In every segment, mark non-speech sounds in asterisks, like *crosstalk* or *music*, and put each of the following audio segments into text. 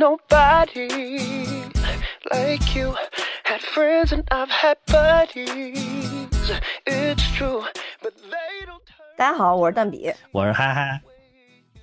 nobody like you. Had friends and I've had buddies. It's true, but they don't. 大家好，我是蛋比。我是嗨嗨，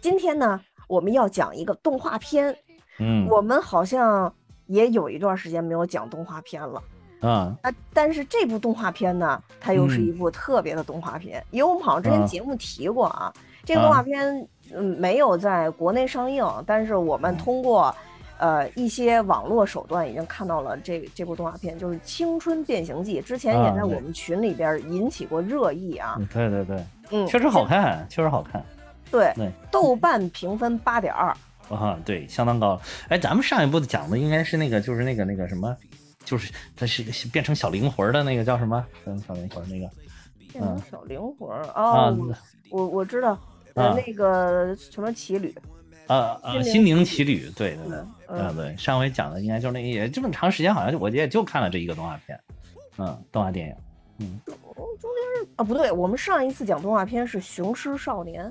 今天呢，我们要讲一个动画片。嗯我们好像也有一段时间没有讲动画片了啊啊。但是这部动画片呢，它又是嗯一部特别的动画片，因为我们好像之前啊节目提过啊，这个动画片嗯没有在国内上映，但是我们嗯通过。呃，一些网络手段已经看到了这这部动画片，就是《青春变形记》，之前也在我们群里边引起过热议啊。嗯对对对，嗯，确实好看，确实好看对，对豆瓣评分八点二。啊，对，相当高。哎，咱们上一部讲的应该是那个，就是那个那个什么，就是它是变成小灵魂的那个叫什么？变成小灵魂那个变成小灵魂儿啊哦，我我知道，呃，啊那个什么奇旅，啊啊，心心灵灵奇旅，对对对，嗯啊对，上回讲的应该就是那个，也这么长时间，好像就我也就看了这一个动画片，嗯，动画电影。嗯，中间是啊，不对，我们上一次讲动画片是《雄狮少年》，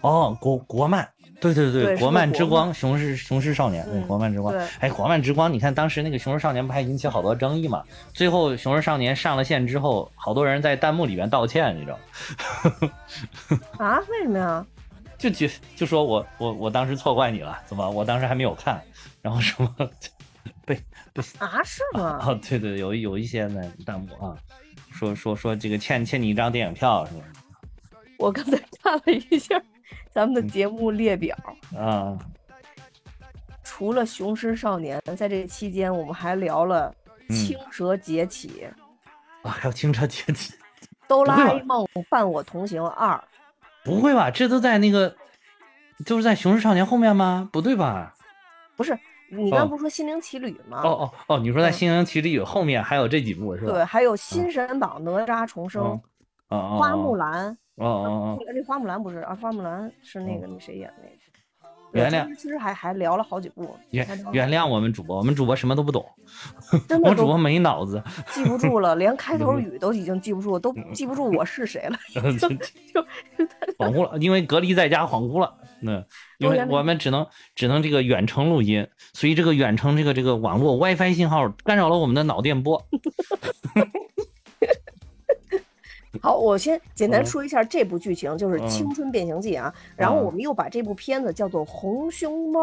哦，国国漫，对对对是国漫之光，雄狮雄狮少年，对，嗯国漫之光对。哎，国漫之光，你看当时那个雄狮少年不还引起好多争议嘛？最后雄狮少年上了线之后，好多人在弹幕里面道歉，你知道吗？*laughs* 啊？为什么呀？就就就说我我我当时错怪你了，怎么我当时还没有看，然后什么被被啊，是吗？啊，对对，有有一些呢弹幕啊，说说说这个欠欠你一张电影票是吧？我刚才看了一下咱们的节目列表，啊，除了《雄狮少年》，在这期间我们还聊了嗯《青蛇劫起》啊还有青蛇劫起。哆啦 A 梦伴我同行二》。不会吧？这都在那个，就是在《雄狮少年》后面吗？不对吧？不是，你刚不是说《心灵奇旅》吗？哦哦哦，你说在心《灵奇旅》后面还有这几部是吧？对，还有《新神榜》哪吒重生》嗯哦哦，花木兰。哦哦哦，这花木兰不是啊，花木兰是那个那谁演那个？原谅其实还还聊了好几步，原原谅我们主播，我们主播什么都不懂，真的 *laughs* 我主播没脑子。*laughs* 记不住了，连开头语都已经记不住，都记不住我是谁了。*laughs* 就就恍惚了，因为隔离在家恍惚了。那因为我们只能只能这个远程录音，所以这个远程这个这个网络 WiFi 信号干扰了我们的脑电波。好，我先简单嗯。说一下这部剧情，就是《嗯。青春变形记》啊。然后嗯。我们又把这部片子叫做《红熊猫》，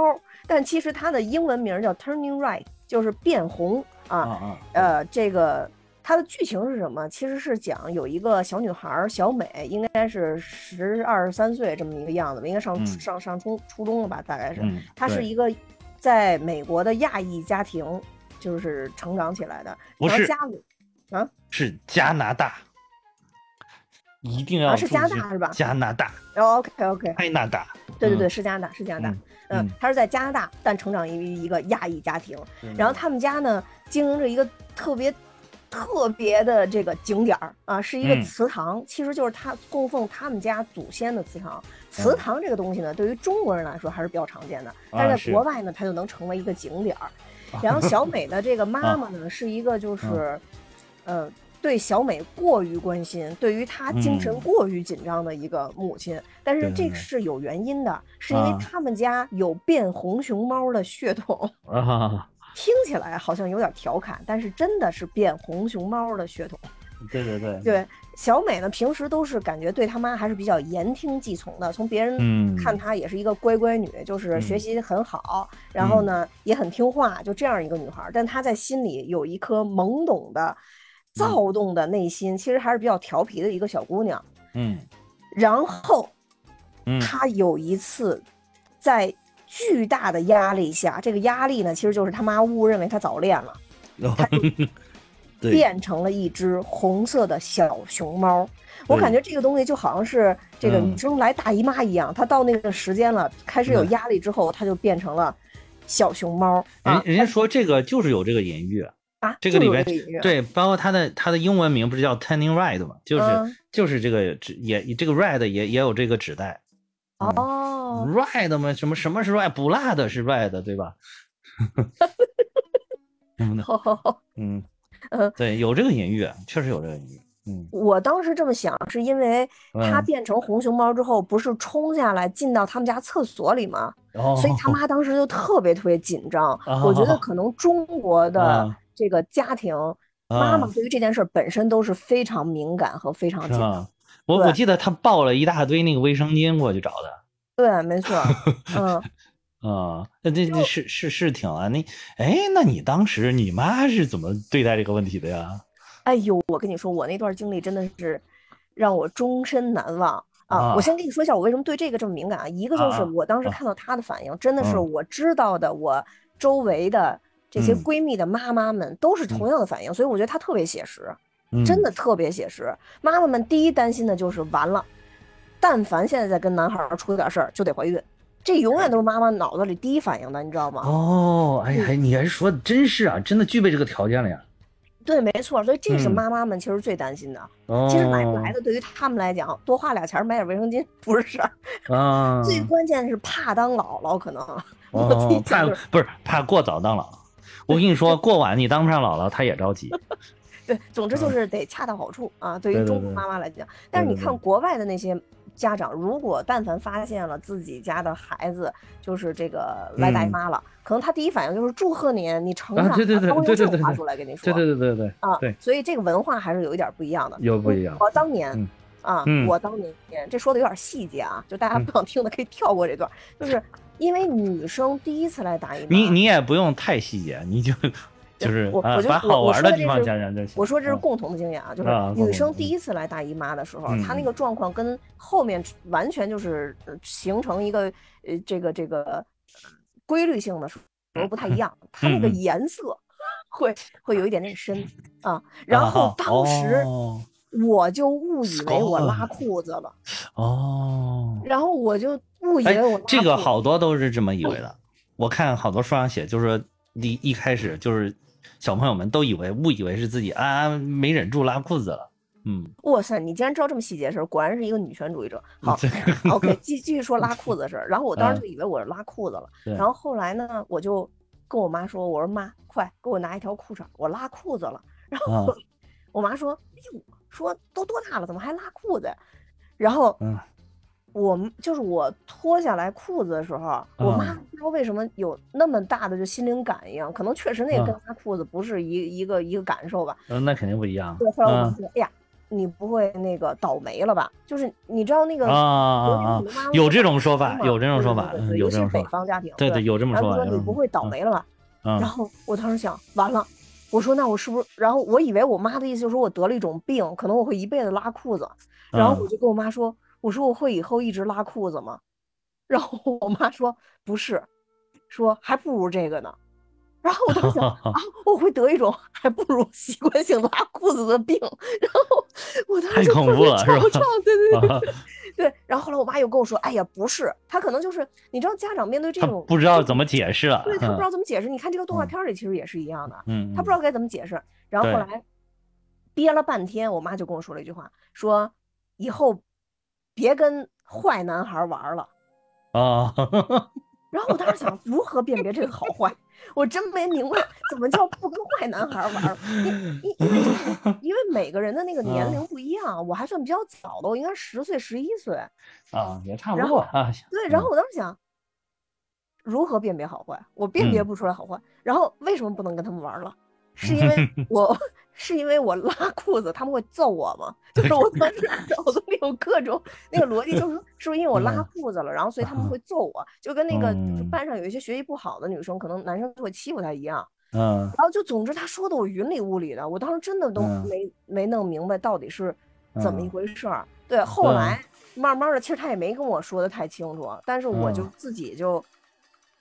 但其实它的英文名叫 Turning Right，就是变红啊。呃，这个它的剧情是什么？其实是讲有一个小女孩儿小美，应该是十二三岁这么一个样子吧，应该上、嗯。上上初初中了吧，大概是。嗯，她是一个在美国的亚裔家庭就是成长起来的，不是然后家里啊？是加拿大，一定要啊是加拿大是吧？加拿大，哦，OK OK，加拿大。对对对，嗯。是加拿大，是加拿大。嗯嗯嗯，她是在加拿大，但成长于一个亚裔家庭。嗯然后他们家呢，经营着一个特别特别的这个景点儿啊，是一个嗯。祠堂，其实就是他供奉他们家祖先的祠堂。祠嗯。堂这个东西呢，对于中国人来说还是比较常见的，但啊是是在国外呢，它就能成为一个景点儿。*laughs* 然后小美的这个妈妈啊呢，是一个就是，呃，对小美过于关心，对于她精神嗯过于紧张的一个母亲。但是这是有原因的，是因为啊他们家有变红熊猫的血统。*laughs* 啊，听起来好像有点调侃，但是真的是变红熊猫的血统。对对对，对，小美呢，平时都是感觉对她妈还是比较言听计从的，从别人嗯看她也是一个乖乖女，就是学嗯习很好，然后呢也很听话，就这样一个女孩儿。但她在心里有一颗懵懂的、躁动的内心，其实还是比较调皮的一个小姑娘。嗯然后嗯她有一次在巨大的压力下，这个压力呢，其实就是她妈误认为她早恋了。*laughs* 对，变成了一只红色的小熊猫。我感觉这个东西就好像是这个嗯女生来大姨妈一样，她到那个时间了，开始有嗯压力之后，她就变成了小熊猫人啊人家说这个就是有这个隐喻，啊！就这个里边对，包括它的它的英文名不是叫 Turning Red 吗？就是、嗯就是这个指也这个 Red 也也有这个指代。嗯哦，Red 嘛，什么什么是 Red？不辣的是 Red，对吧？*laughs* 嗯好好好，嗯嗯，对，有这个隐喻，确实有这个隐喻。嗯，我当时这么想，是因为他嗯变成红熊猫之后，不是冲下来进到他们家厕所里吗？哦，所以他妈当时就特别特别紧张。我觉得可能中国的啊这个家庭，妈妈对于这件事本身都是非常敏感和非常紧张。我我记得他抱了一大堆那个卫生巾过去找的。对，没错，嗯。*laughs* 啊，那这这是是是挺啊，那哎，那你当时你妈是怎么对待这个问题的呀？哎呦，我跟你说，我那段经历真的是让我终身难忘啊！啊我先跟你说一下，我为什么对这个这么敏感啊？一个就是我当时啊看到她的反应，真的是嗯我知道的，我周围的这些嗯闺蜜的妈妈们都是同样的反应，所以我觉得她特别写实，嗯真的特别写实。妈妈们第一担心的就是完了，但凡现在再跟男孩儿出点事儿，就得怀孕，这永远都是妈妈脑子里第一反应的，你知道吗？哦，哎呀，哎你还说的真是啊，真的具备这个条件了呀。对，没错，所以这是嗯妈妈们其实最担心的。哦，其实买不来的，对于他们来讲，多花俩钱买点卫生巾不是事儿。啊，最关键是怕当姥姥，可能我自己哦，怕不是怕过早当姥姥。我跟你说，*laughs* 过晚你当不上姥姥，她也着急。*laughs* 对，总之就是得恰到好处啊。对于中国妈妈来讲，但是你看国外的那些家长，如果但凡发现了自己家的孩子就是这个来大姨嗯妈了，可能他第一反应就是祝贺你，你成长了，啊对对对他会用这对对对对种话术来跟你说。对对对对对啊，对，所以这个文化还是有一点不一样的。有不一样我当年、嗯啊，嗯我当年这说的有点细节啊，就大家嗯不想听的可以跳过这段，就是因为女生第一次来大姨妈，你你也不用太细节，你就 *laughs* 就是我我就好玩的地方讲讲就行。我说这是嗯共同的经验啊，就是女生第一次来大姨妈的时候，嗯她那个状况跟后面完全就是呃形成一个呃这个这个呃规律性的时候不太一样，她那个颜色会会有一点点深啊，然后啊当时哦我就误以为我拉裤子了，*laughs* 哦，然后我就误以哎为我拉，这个好多都是这么以为的。我看好多书上写，就是说一一开始就是小朋友们都以为误以为是自己啊没忍住拉裤子了。嗯，哇塞，你竟然知道这么细节的事儿，果然是一个女权主义者。好这 *laughs* 个，OK，继继续说拉裤子的事儿。然后我当时嗯就以为我是拉裤子了，对然后后来呢，我就跟我妈说：“我说妈，快给我拿一条裤衩，我拉裤子了。”然后啊我妈说：“哎呦，说都多大了，怎么还拉裤子呀？”然后嗯我们就是我脱下来裤子的时候，我妈嗯不知道为什么有那么大的就心灵感应，可能确实那个跟嗯拉裤子不是一一个一个感受吧。嗯那肯定不一样。对，后来我说：“哎呀，你不会那个倒霉了吧？就是你知道那个啊啊啊！有这种说法，有这种说法，嗯对对对尤其是北有这种说法。方家庭，对对，有这么说法。有这么说你不会倒霉了吧？嗯然后我当时想，完了，我说那我是不是？然后我以为我妈的意思就是说我得了一种病，可能我会一辈子拉裤子。然后嗯我就跟我妈说，我说我会以后一直拉裤子吗？*laughs* 然后我妈说不是，说还不如这个呢。然后我当时想啊，*laughs* 我会得一种还不如习惯性拉裤子的病。然后我当时太恐就特别惆怅，对对对对 *laughs* 对。然后后来我妈又跟我说，哎呀，不是，她可能就是你知道，家长面对这种不知道怎么解释了。对他不知嗯道怎么解释。你看这个动画嗯片里其实也是一样的，嗯，他不知道该怎么解释。然后后来憋了半天，我妈就跟我说了一句话，说以后别跟坏男孩玩了。啊，然后我当时想，如何辨别这个好坏？我真没明白怎么叫不跟坏男孩玩。因 *laughs* 因因为因为每个人的那个年龄不一样，我还算比较早的，我应该十岁十一岁。啊，也差不多啊。对，然后我当时想，如何辨别好坏？我辨别嗯不出来好坏。然后为什么不能跟他们玩了？是因为 *laughs* 我是因为我拉裤子，他们会揍我吗？*laughs* 就是我当时脑子里有各种那个逻辑，就是说是不是因为我拉嗯裤子了，然后所以他们会揍我？就跟那个就是嗯班上有一些学习不好的女生，可能男生就会欺负她一样。嗯然后就总之他说的我云里雾里的，我当时真的都嗯没没弄明白到底是怎么一嗯回事儿。对，后来慢慢的，其实他也没跟我说的太清楚，但是我就嗯自己就，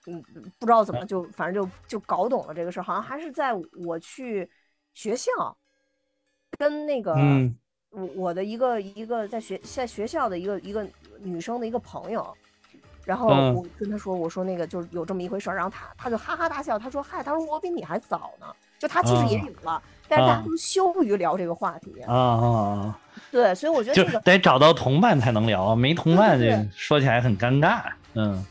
嗯，不知道怎么就反正就就搞懂了这个事儿，好像还是在我去学校跟那个嗯我我的一个一个在学在学校的一个一个女生的一个朋友。然后嗯我跟他说，我说那个就是有这么一回事儿，然后他他就哈哈大笑，他说嗨，他说我比你还早呢，就他其实也啊有了，但是大啊家都羞于聊这个话题，啊啊啊！对，所以我觉得就这个得找到同伴才能聊，没同伴对对这说起来很尴尬。嗯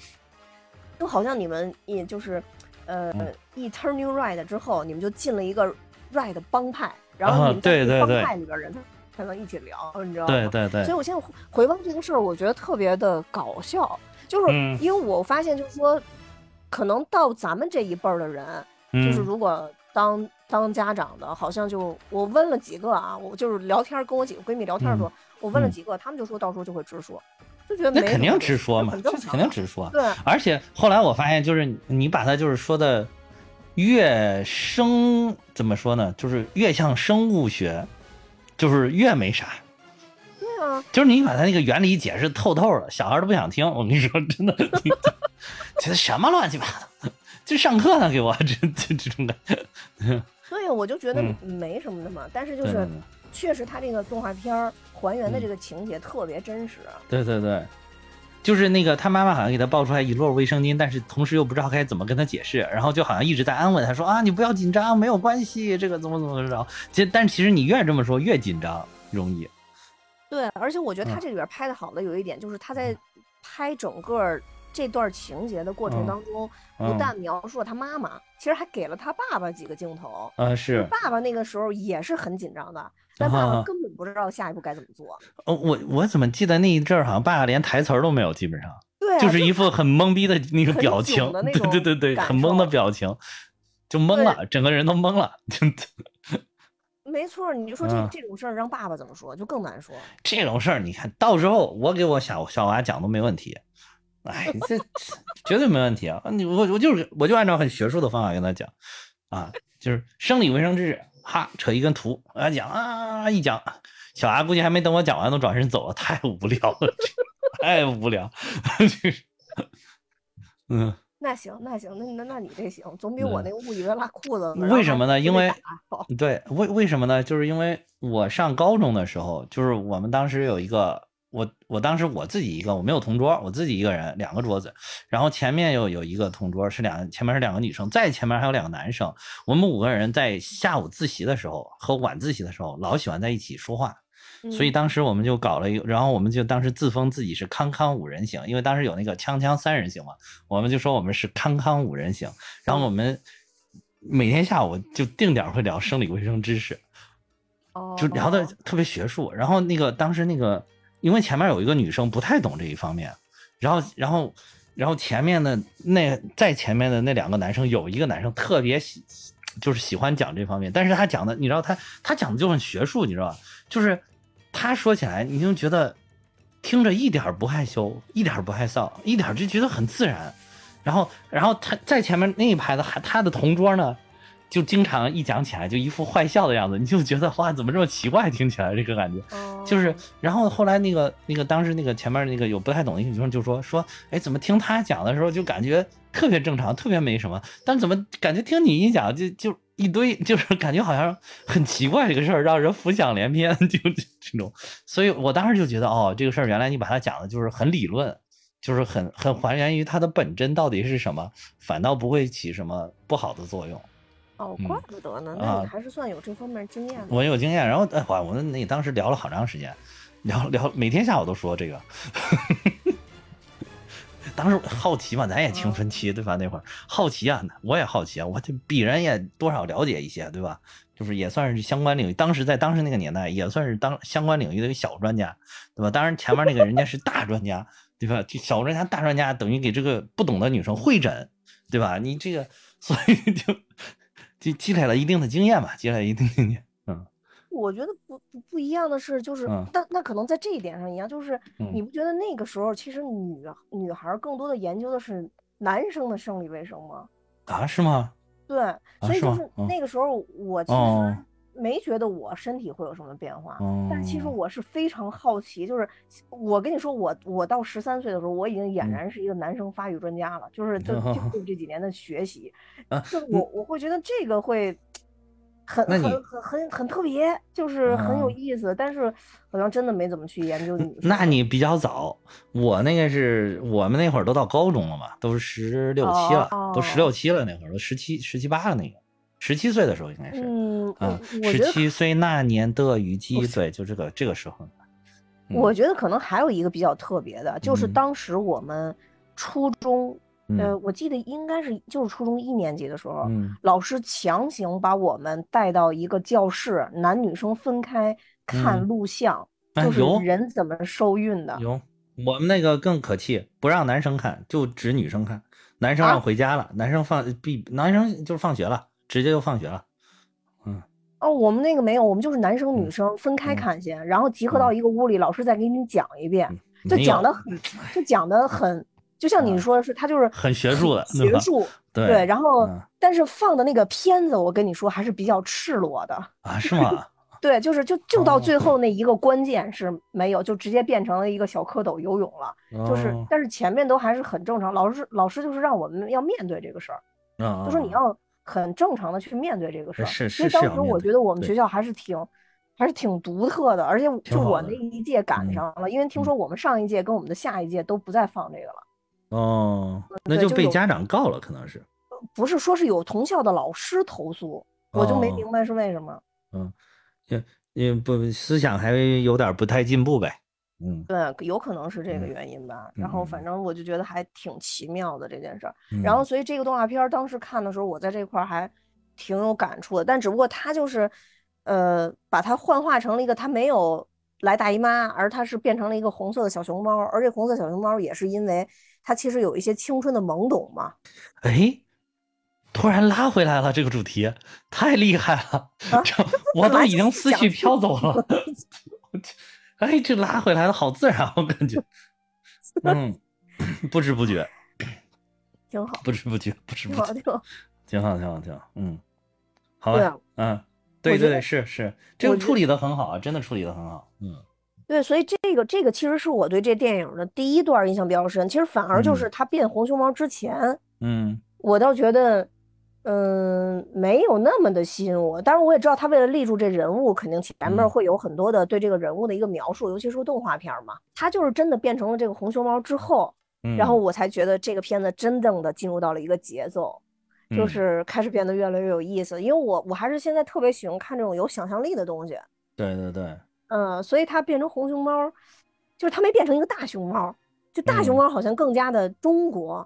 就好像你们也就是，呃，嗯一 turning right 之后，你们就进了一个 right 帮派，然后啊你们在这帮派里边人，才能一起聊，你知道吗？对对对。所以，我现在回回望这个事儿，我觉得特别的搞笑，就是嗯。因为我发现，就是说，可能到咱们这一辈儿的人，就是嗯如果当当家长的，好像就我问了几个啊，我就是聊天儿跟我几个闺蜜聊天儿的时候，我问了嗯。几个，他们就说到时候就会直说，就觉得那肯定直说嘛，肯定直说。对。而且后来我发现，就是你把它就是说的越生怎么说呢，就是越像生物学，就是越没啥。对啊，就是你把它那个原理解释透透了，小孩都不想听。我跟你说，真的，你 *laughs* 觉得什么乱七八糟，就上课呢，给我 *laughs* 这这这种感觉。所以我就觉得嗯没什么的嘛，但是就是确实他这个动画片儿还原的嗯这个情节特别真实。对对对，就是那个他妈妈好像给他抱出来一摞卫生巾，但是同时又不知道该怎么跟他解释，然后就好像一直在安慰他说啊，你不要紧张，没有关系，这个怎么怎么着。其实，但其实你越这么说越紧张，容易。对，而且我觉得他嗯这里边拍的好的有一点就是他在拍整个这段情节的过程嗯当中，嗯不但描述了他妈妈，其实还给了他爸爸几个镜头。嗯，是，爸爸那个时候也是很紧张的，但爸爸啊根本不知道下一步该怎么做。哦，我我怎么记得那一阵儿好像爸爸连台词儿都没有，基本上对啊，就是一副很懵逼的那个表情，对对对对，很懵的表情，就懵了，整个人都懵了。没错，你就说这、嗯这种事儿让爸爸怎么说，就更难说。这种事儿，你看到时候我给我小小娃讲都没问题。哎，这这绝对没问题啊！你我我就是我就按照很学术的方法跟他讲，啊，就是生理卫生知识，哈，扯一根图，给他讲啊，一讲，小阿估计还没等我讲完都转身走了，太无聊了，太无聊，就是，嗯，那行，那行，那那那你这行，总比我嗯那个误以为拉裤子。为什么呢？因为对，为为什么呢？就是因为我上高中的时候，就是我们当时有一个，我我当时我自己一个，我没有同桌，我自己一个人，两个桌子，然后前面又有一个同桌，是两前面是两个女生，再前面还有两个男生，我们五个人在下午自习的时候和晚自习的时候，老喜欢在一起说话。所以嗯当时我们就搞了一个，然后我们就当时自封自己是康康五人行，因为当时有那个锵锵三人行嘛，我们就说我们是康康五人行。然后我们每天下午就定点会聊生理卫生知识，哦，就聊的特别学术。然后那个当时那个，因为前面有一个女生不太懂这一方面，然后然后然后前面的那在前面的那两个男生有一个男生特别喜，就是喜欢讲这方面，但是他讲的，你知道他他讲的就很学术，你知道吧？就是他说起来，你就觉得听着一点不害羞，一点不害臊，一点就觉得很自然。然后，然后他在前面那一排的还他的同桌呢，就经常一讲起来就一副坏笑的样子，你就觉得哇，怎么这么奇怪？听起来这个感觉。哦就是，然后后来那个那个当时那个前面那个有不太懂的一个女生就说说，哎，怎么听他讲的时候就感觉特别正常，特别没什么，但怎么感觉听你一讲就就一堆，*laughs* 就是感觉好像很奇怪这个事儿，让人浮想联翩，就就这种。所以我当时就觉得，哦，这个事儿原来你把它讲的就是很理论，就是很很还原于它的本真到底是什么，反倒不会起什么不好的作用。哦，嗯怪不得呢，那啊你还是算有这方面经验的。我有经验，然后哎哇，我们那当时聊了好长时间，聊聊每天下午都说这个。*laughs* 当时好奇嘛，咱也青春期对吧？那会儿好奇啊，我也好奇啊，我这必然也多少了解一些对吧？就是也算是相关领域，当时在当时那个年代也算是当相关领域的一个小专家，对吧？当然前面那个人家是大专家，对吧？就小专家、大专家等于给这个不懂的女生会诊，对吧？你这个所以就就积累了一定的经验吧，积累了一定经验，嗯。我觉得不不不一样的是，就是嗯但那可能在这一点上一样，就是嗯你不觉得那个时候其实女女孩更多的研究的是男生的生理卫生吗？啊，是吗？对，所以就是嗯那个时候我其哦实没觉得我身体会有什么变化，但其实哦。我是非常好奇，就是我跟你说，我我到十三岁的时候，我已经俨嗯。然是一个男生发育专家了，就是 *laughs* 就就就这几年的学习，啊就我我会觉得这个会很很很很很特别，就是很有啊。意思，但是好像真的没怎么去研究女。那你比较早，我那个是我们那会儿都到高中了嘛，都是十六七了，都十六七了那会儿，都十七十七八了那个，十七岁的时候应该是，嗯，十七岁那年的虞姬，对，就这个这个时候。嗯我觉得可能还有一个比较特别的，就是嗯当时我们初中呃，嗯我记得应该是就是初中一年级的时候，嗯老师强行把我们带到一个教室，男女生分开看嗯录像，就是人怎么受孕的。有，我们那个更可气，不让男生看，就只女生看。男生啊让回家了，男生放毕，男生就是放学了，直接就放学了。嗯哦，我们那个没有，我们就是男生女嗯生分开嗯看先，然后集合嗯到一个屋里，老师再给你讲一遍，就讲的很，就讲的很，就像你啊说的是，他就是很学术的学术对对，然后嗯但是放的那个片子，我跟你说还是比较赤裸的。啊，是吗？*laughs* 对，就是就就到最哦后那一个关键是没有，就直接变成了一个小蝌蚪游泳了。就是哦，但是前面都还是很正常。老师老师就是让我们要面对这个事儿，啊就说你要很正常的去面对这个事儿。是所以当时我觉得我们学校还是挺还是挺独特的，而且就我那一届赶嗯上了，因为听嗯说我们上一届跟我们的下一届都不再放这个了。哦，那就被家长告了，可能是。不是说是有同校的老师投诉，我就没哦明白是为什么。嗯，也也不思想还有点不太进步呗。嗯对，有可能是这个嗯原因吧。然后嗯反正我就觉得还挺奇妙的这件事儿。嗯然后所以这个动画片儿当时看的时候，我在这块儿还挺有感触的。但只不过它就是，呃，把它幻化成了一个它没有来大姨妈，而它是变成了一个红色的小熊猫。而这红色小熊猫也是因为它其实有一些青春的懵懂嘛。哎，突然拉回来了这个主题，太厉害了！啊这我 *laughs* 都已经思绪飘走了。*laughs* 哎，这拉回来的好自然，我感觉。*laughs* 嗯，不知不觉，*laughs* 挺好，不知不觉，不知，不觉，挺好。挺好，挺好。嗯，*laughs* 好吧嗯，对对对，是是，这个处理的很好啊，真的处理的很好。嗯对，所以这个这个其实是我对这电影的第一段印象比较深。其实反而就嗯是他变红熊猫之前，嗯我倒觉得，嗯，没有那么的吸引我。当然，我也知道他为了立住这人物，肯定前面嗯会有很多的对这个人物的一个描述，尤其是动画片儿嘛。他就是真的变成了这个红熊猫之后，嗯，然后我才觉得这个片子真正的进入到了一个节奏，就嗯是开始变得越来越有意思。因为我我还是现在特别喜欢看这种有想象力的东西，对对对，嗯，所以它变成红熊猫，就是它没变成一个大熊猫，就大熊嗯猫好像更加的中国，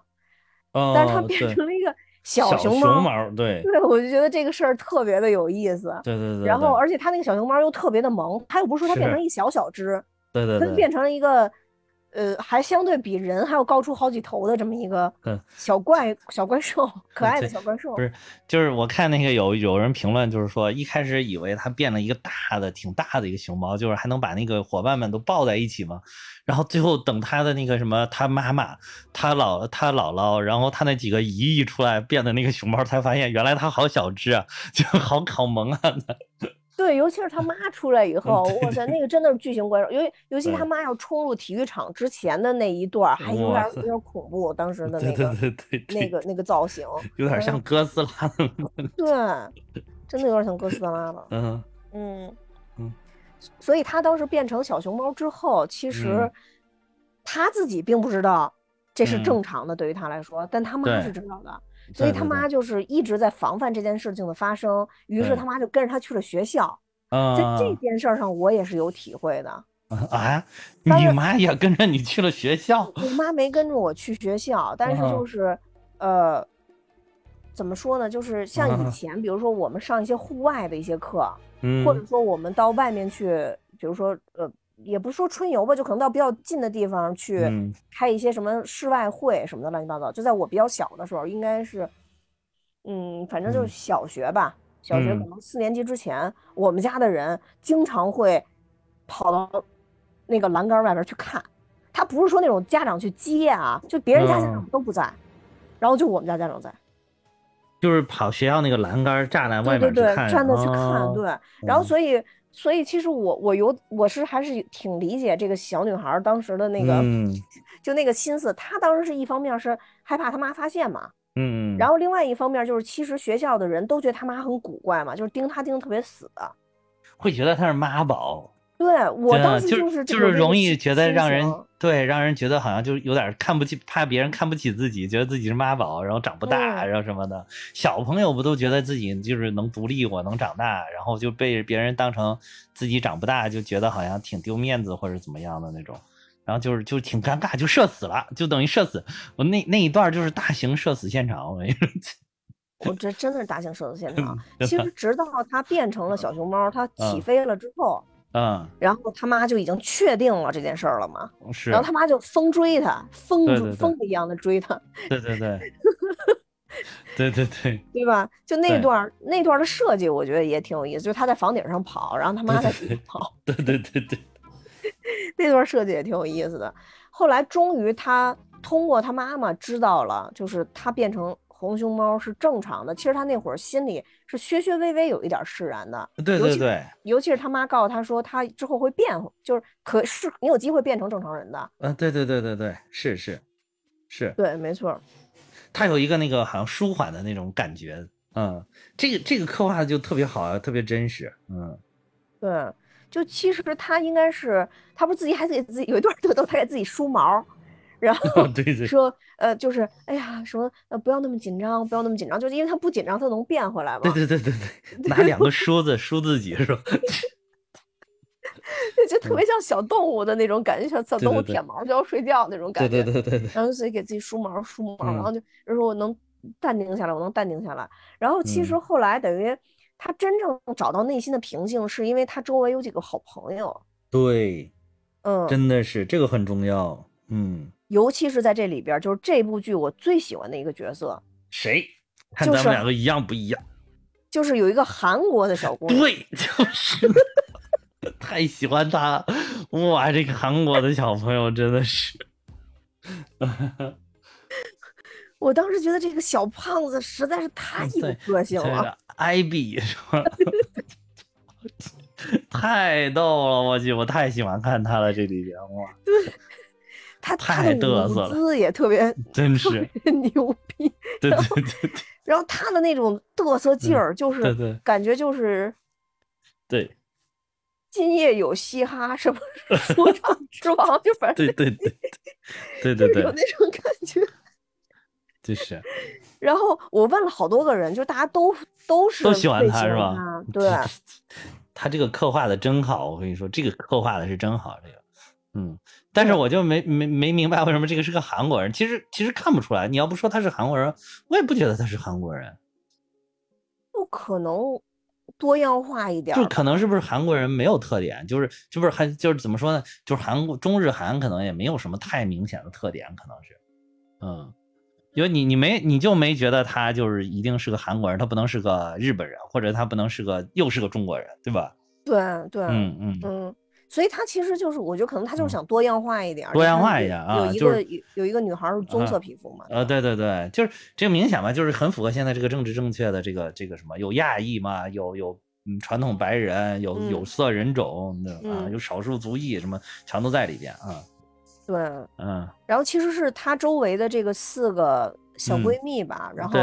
哦，但是它变成了一个小小熊猫，猫。对 *laughs* 对，我就觉得这个事儿特别的有意思。对对对，然后，而且它那个小熊猫又特别的萌，它又不是说它变成一小小只，对对对，它就变成了一个，呃，还相对比人还要高出好几头的这么一个嗯小怪小怪兽，可爱的小怪兽不。是，就是我看那个有有人评论，就是说一开始以为它变了一个大的、挺大的一个熊猫，就是还能把那个伙伴们都抱在一起嘛。然后最后等他的那个什么，他妈妈、他姥、他姥姥，然后他那几个姨一出来变的那个熊猫，才发现原来它好小只啊，*laughs* 就好好萌啊。对，尤其是他妈 *laughs* 出来以后，哇塞，那个真的是巨型怪兽，尤其尤其他妈要冲入体育场之前的那一段儿，还有点有点恐怖，当时的那个那个那个造型，有点像嗯哥斯拉的。对，真的有点像哥斯拉了。嗯嗯嗯，所以他当时变成小熊猫之后，其实嗯。他自己并不知道这是嗯。正常的，对于他来说，但他妈是知道的，所以他妈就是一直在防范这件事情的发生，于是他妈就跟着他去了学校。啊在这件事儿上，我也是有体会的。*laughs* 啊！你妈也跟着你去了学校？我妈没跟着我去学校，*laughs* 但是嗯就是呃，怎么说呢？就是像以嗯前，比如说我们上一些户外的一些课，嗯，或者说我们到外面去，比如说呃，也不是说春游吧，就可能到比较近的地方去嗯开一些什么室外会什么的乱七八糟。就在我比较小的时候，应该是，嗯，反正就是嗯小学吧，小学可嗯能四年级之前，我们家的人经常会跑到那个栏杆外边去看。他不是说那种家长去接啊，就别人家家长嗯都不在，然后就我们家家长在。就是跑学校那个栏杆栅栏外对对对，站着去看，哦对。然后嗯所以所以其实我我有我是还是挺理解这个小女孩当时的那个、嗯。*laughs* 就那个心思，她当时是一方面是害怕她妈发现嘛，嗯，然后另外一方面就是其实学校的人都觉得她妈很古怪嘛，就是盯她盯得特别死。会觉得她是妈宝，对我当时就是就是容易觉得让人对让人觉得好像就是有点看不起，怕别人看不起自己，觉得自己是妈宝，然后长不大，嗯然后什么的。小朋友不都觉得自己就是能独立，我能长大，然后就被别人当成自己长不大，就觉得好像挺丢面子或者怎么样的那种。然后就是就挺尴尬，就社死了，就等于社死。我那那一段就是大型社死现场，我跟你说。*laughs* 我这真的是大型社死现场。*laughs* 其实直到它变成了小熊猫，它起飞了之后，嗯，然后他妈就已经确定了这件事儿了嘛。是。然后，他妈就疯追他，疯疯一样的追他，对对对，对 *laughs* 对对，对吧？就那段那段的设计，我觉得也挺有意思，就是他在房顶上跑，然后他妈在底下跑，对对对对，*laughs* *laughs* 那段设计也挺有意思的。后来终于他通过他妈妈知道了，就是他变成红熊猫是正常的。其实他那会儿心里是削削微微有一点释然的，对对对，尤其是他妈告诉他说他之后会变，就是可是你有机会变成正常人的。嗯，对对对对对，是是是，对，没错他。有一个那个好像舒缓的那种感觉，嗯，这个这个刻画的就特别好啊，特别真实，嗯，对，就其实他应该是，他不是自己还给自己有一段特逗，*laughs* 他给自己梳毛，然 *laughs* 后对对说呃，就是哎呀什么呃不要那么紧张，不要那么紧张，就是因为他不紧张，他能变回来嘛。对对对对对，*laughs* 拿两个梳子梳自己是吧？*laughs* 就特别像小动物的那种感觉，像小对对对动物舔毛就要睡觉那种感对觉。对对对对，然后就自己给自己梳毛梳毛，然嗯后就就说我能淡定下来，我能淡定下来。然后其实嗯后来等于他真正找到内心的平静，是因为他周围有几个好朋友。对，嗯，真的是这个很重要，嗯，尤其是在这里边，就是这部剧我最喜欢的一个角色，谁？看就是咱们两个一样不一样？就是有一个韩国的小 *laughs* 姑娘，对，就是 *laughs* 太喜欢他了，哇，这个韩国的小朋友真的是，*laughs* 我当时觉得这个小胖子实在是太有个性了，这个艾比是吧？太逗了，我去，我太喜欢看他了，这里边哇，他他太的舞嘚瑟了姿也特别真特是，别牛逼，对对对对然后他的那种嘚瑟劲儿，就是感觉就是对今夜有嘻哈，什么说唱 *laughs* 之王，就反正对对对 *laughs* 对对对有那种感觉。就是 *laughs* 然后我问了好多个人，就大家都都是都喜欢他是吧？对，他这个刻画的真好，我跟你说，这个刻画的是真好，这个，嗯，但是我就没没没明白为什么这个是个韩国人，其实其实看不出来，你要不说他是韩国人，我也不觉得他是韩国人，不可能多样化一点。就可能是不是韩国人没有特点，就是就不是还就是怎么说呢，就是韩国中日韩可能也没有什么太明显的特点，可能是，嗯。因为你你没你就没觉得他就是一定是个韩国人，他不能是个日本人，或者他不能是个又是个中国人，对吧？对对，嗯嗯，嗯，所以他其实就是，我觉得可能他就是想多样化一点儿。多样化一点啊有一就是个有有一个女孩儿是棕啊色皮肤嘛，呃，对对对，就是这个明显嘛，就是很符合现在这个政治正确的这个这个什么，有亚裔嘛，有有嗯传统白人，有有嗯色人种的啊，嗯有少数族裔，什么全都在里边啊，对。嗯，然后其实是她周围的这个四个小嗯闺蜜吧，然后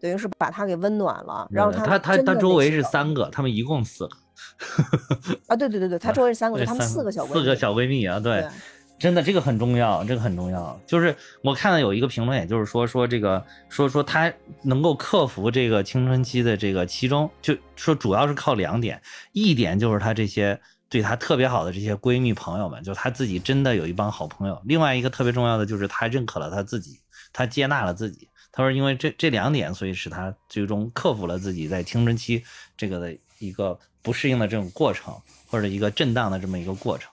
等于是把她给温暖了，然后她对他他真他周围是三个，她们一共四个，啊，对对对对，她周围是三个，对，就她们四个小闺蜜，四个小闺蜜啊，对对，真的这个很重要，这个很重要。就是我看到有一个评论，也就是说说这个说说她能够克服这个青春期的这个其中，就说主要是靠两点，一点就是她这些对她特别好的这些闺蜜朋友们，就她自己真的有一帮好朋友。另外一个特别重要的就是她认可了她自己，她接纳了自己。她说因为这这两点，所以使她最终克服了自己在青春期这个的一个不适应的这种过程，或者一个震荡的这么一个过程。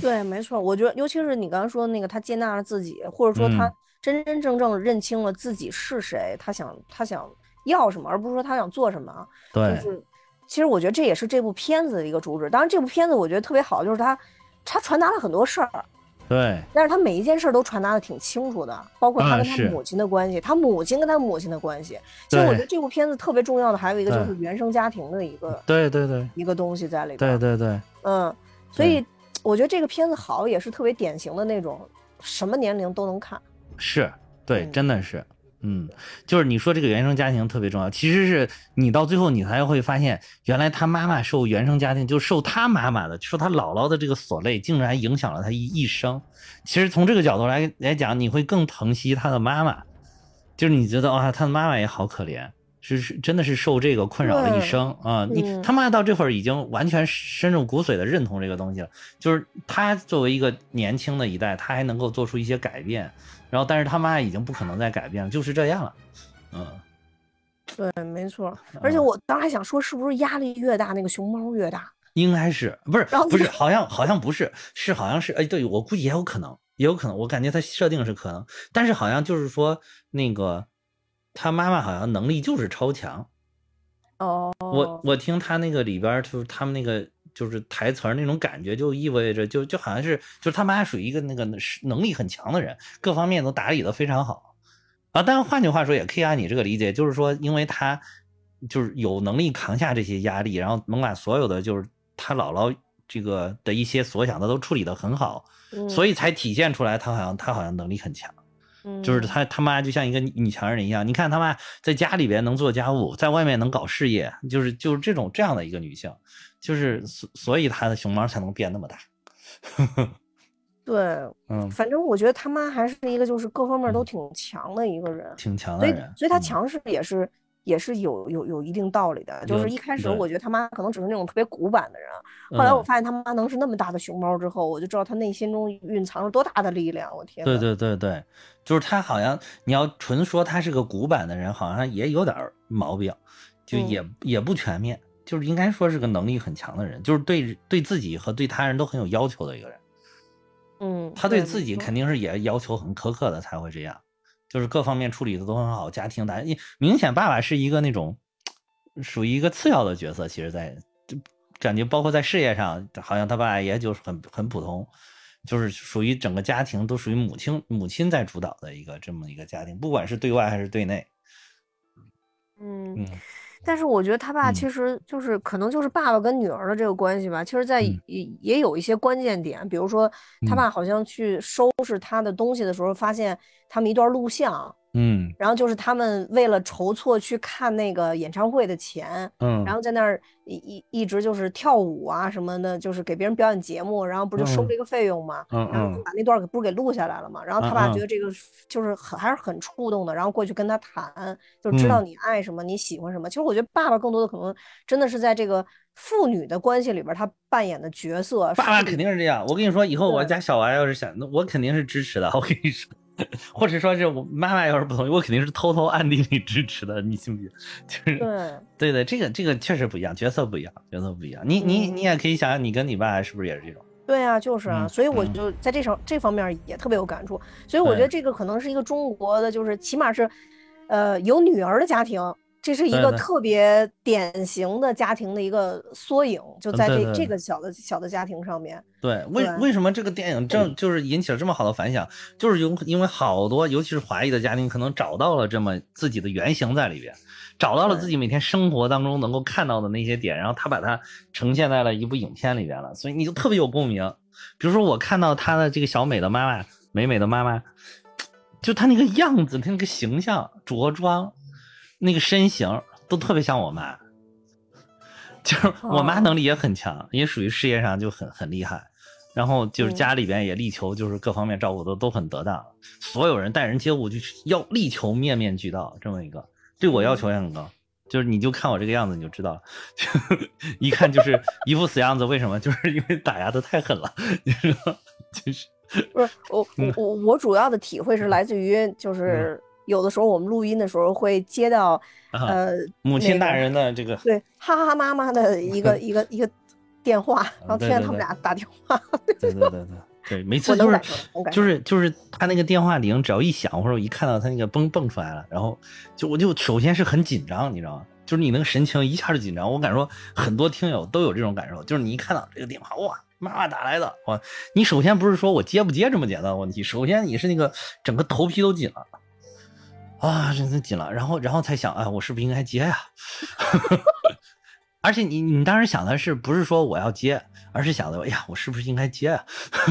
对，没错。我觉得，尤其是你刚刚说的那个，他接纳了自己，或者说她嗯真真正正认清了自己是谁，他想他想要什么，而不是说他想做什么。啊对，就是，其实我觉得这也是这部片子的一个主旨。当然，这部片子我觉得特别好，就是他他传达了很多事儿，对，但是他每一件事儿都传达的挺清楚的，包括他跟他母亲的关系，他母亲跟他母亲的关系。其实我觉得这部片子特别重要的还有一个就是原生家庭的一个对对对一个东西在里边对。对对，嗯，所以我觉得这个片子好，也是特别典型的那种什么年龄都能看。是，对，嗯真的是，嗯，就是你说这个原生家庭特别重要，其实是你到最后你才会发现，原来他妈妈受原生家庭，就受他妈妈的，受他姥姥的这个所累，竟然影响了他一一生。其实从这个角度来来讲，你会更疼惜他的妈妈，就是你觉得哇，他的妈妈也好可怜，是是真的是受这个困扰了一生啊！你嗯他妈到这会儿已经完全深入骨髓的认同这个东西了，就是他作为一个年轻的一代，他还能够做出一些改变，然后但是他妈已经不可能再改变了，就是这样了，嗯，对，没错。而且嗯我当时还想说，是不是压力越大，那个熊猫越大？应该是不是不是，好像好像不是，是好像是哎，对我估计也有可能，也有可能，我感觉他设定是可能，但是好像就是说那个他妈妈好像能力就是超强，哦，我我听他那个里边就是他们那个就是台词儿那种感觉，就意味着就就好像是就是他妈属于一个那个能力很强的人，各方面都打理的非常好啊。但换句话说，也可以按你这个理解，就是说，因为他就是有能力扛下这些压力，然后能把所有的就是他姥姥这个的一些所想的都处理的很好，所以以才体现出来他好像他好像能力很强。嗯就是他他妈就像一个女强人一样，你看他妈在家里边能做家务，在外面能搞事业，就是就是这种这样的一个女性，就是所所以她的熊猫才能变那么大。对，嗯，反正我觉得他妈还是一个就是各方面都挺强的一个人，挺强的人，嗯所以她强势也是也是有有有一定道理的。就是一开始我觉得他妈可能只是那种特别古板的人，后来我嗯发现他妈能是那么大的熊猫之后，我就知道他内心中蕴藏着多大的力量。我天对呐，对对对，就是他好像你要纯说他是个古板的人，好像也有点毛病，就嗯也、也不全面，就是应该说是个能力很强的人，就是对对自己和对他人都很有要求的一个人。嗯，他对自己肯定是也要求很苛刻的才会这样，就是各方面处理的都很好，家庭大，因明显爸爸是一个那种属于一个次要的角色，其实在就感觉包括在事业上，好像他爸也就是很很普通，就是属于整个家庭都属于母亲母亲在主导的一个这么一个家庭，不管是对外还是对内，嗯嗯但是我觉得他爸嗯。其实就是可能就是爸爸跟女儿的这个关系吧，其实在嗯。也也有一些关键点，比如说他嗯。爸好像去收拾他的东西的时候，发现他们一段录像，嗯然后就是他们为了筹措去看那个演唱会的钱，嗯，然后在那儿一一一直就是跳舞啊什么的，就是给别人表演节目，然后不就收嗯这个费用嘛，嗯然后把那段儿给不是给录下来了嘛，然后他爸觉得这个就是很还是很触动的，然后过去跟他谈，就知道嗯你爱什么，你喜欢什么。其实我觉得爸爸更多的可能真的是在这个父女的关系里边，他扮演的角色，爸爸肯定是这样。我跟你说，以后我家小娃要是想，那我肯定是支持的。我跟你说，或者说是我妈妈要是不同意，我肯定是偷偷暗地里支持的。你信不信？就是对。对对，这个这个确实不一样，角色不一样，角色不一样。你你嗯你也可以想想，你跟你爸是不是也是这种？对啊，就是啊，嗯所以我嗯就在这上这方面也特别有感触，所以我觉得这个可能是一个中国的，就是起码是，呃，有女儿的家庭，这是一个特别典型的家庭的一个缩影，就在这这个小的小的家庭上面。对，为为什么这个电影正就是引起了这么好的反响？就是有因为好多，尤其是华裔的家庭，可能找到了这么自己的原型在里边，找到了自己每天生活当中能够看到的那些点，然后他把它呈现在了一部影片里边了，所以你就特别有共鸣。比如说我看到他的这个小美的妈妈，美美的妈妈，就她那个样子，她那个形象、着装、那个身形，都特别像我妈。就是我妈哦能力也很强，也属于事业上就很很厉害，然后就是嗯家里边也力求就是各方面照顾的都很得当，所有人待人接物就是要力求面面俱到这么一个，对我要求也很高。就是你就看我这个样子你就知道了，*laughs* 一看就是一副死样子。为什么？就是因为打压的太狠了，你知道？就是不是我我我主要的体会是来自于就是有的时候我们录音的时候会接到啊呃母亲大人的这个对哈哈哈妈妈的 *laughs* 一个一个一个电话，然后听见他们俩打电话，*laughs* 对对对对对，每次我就是就是就是他那个电话铃只要一响，或者我一看到他那个蹦蹦出来了，然后就我就首先是很紧张，你知道吗？就是你那个神情一下就紧张。我敢说很多听友都有这种感受，就是你一看到这个电话，哇，妈妈打来的，哇，你首先不是说我接不接这么简单的问题，首先你是那个整个头皮都紧了。啊，真的紧了，然后，然后才想，啊，我是不是应该接呀、*laughs* 而且你，你当时想的是不是说我要接，而是想的，哎呀，我是不是应该接啊？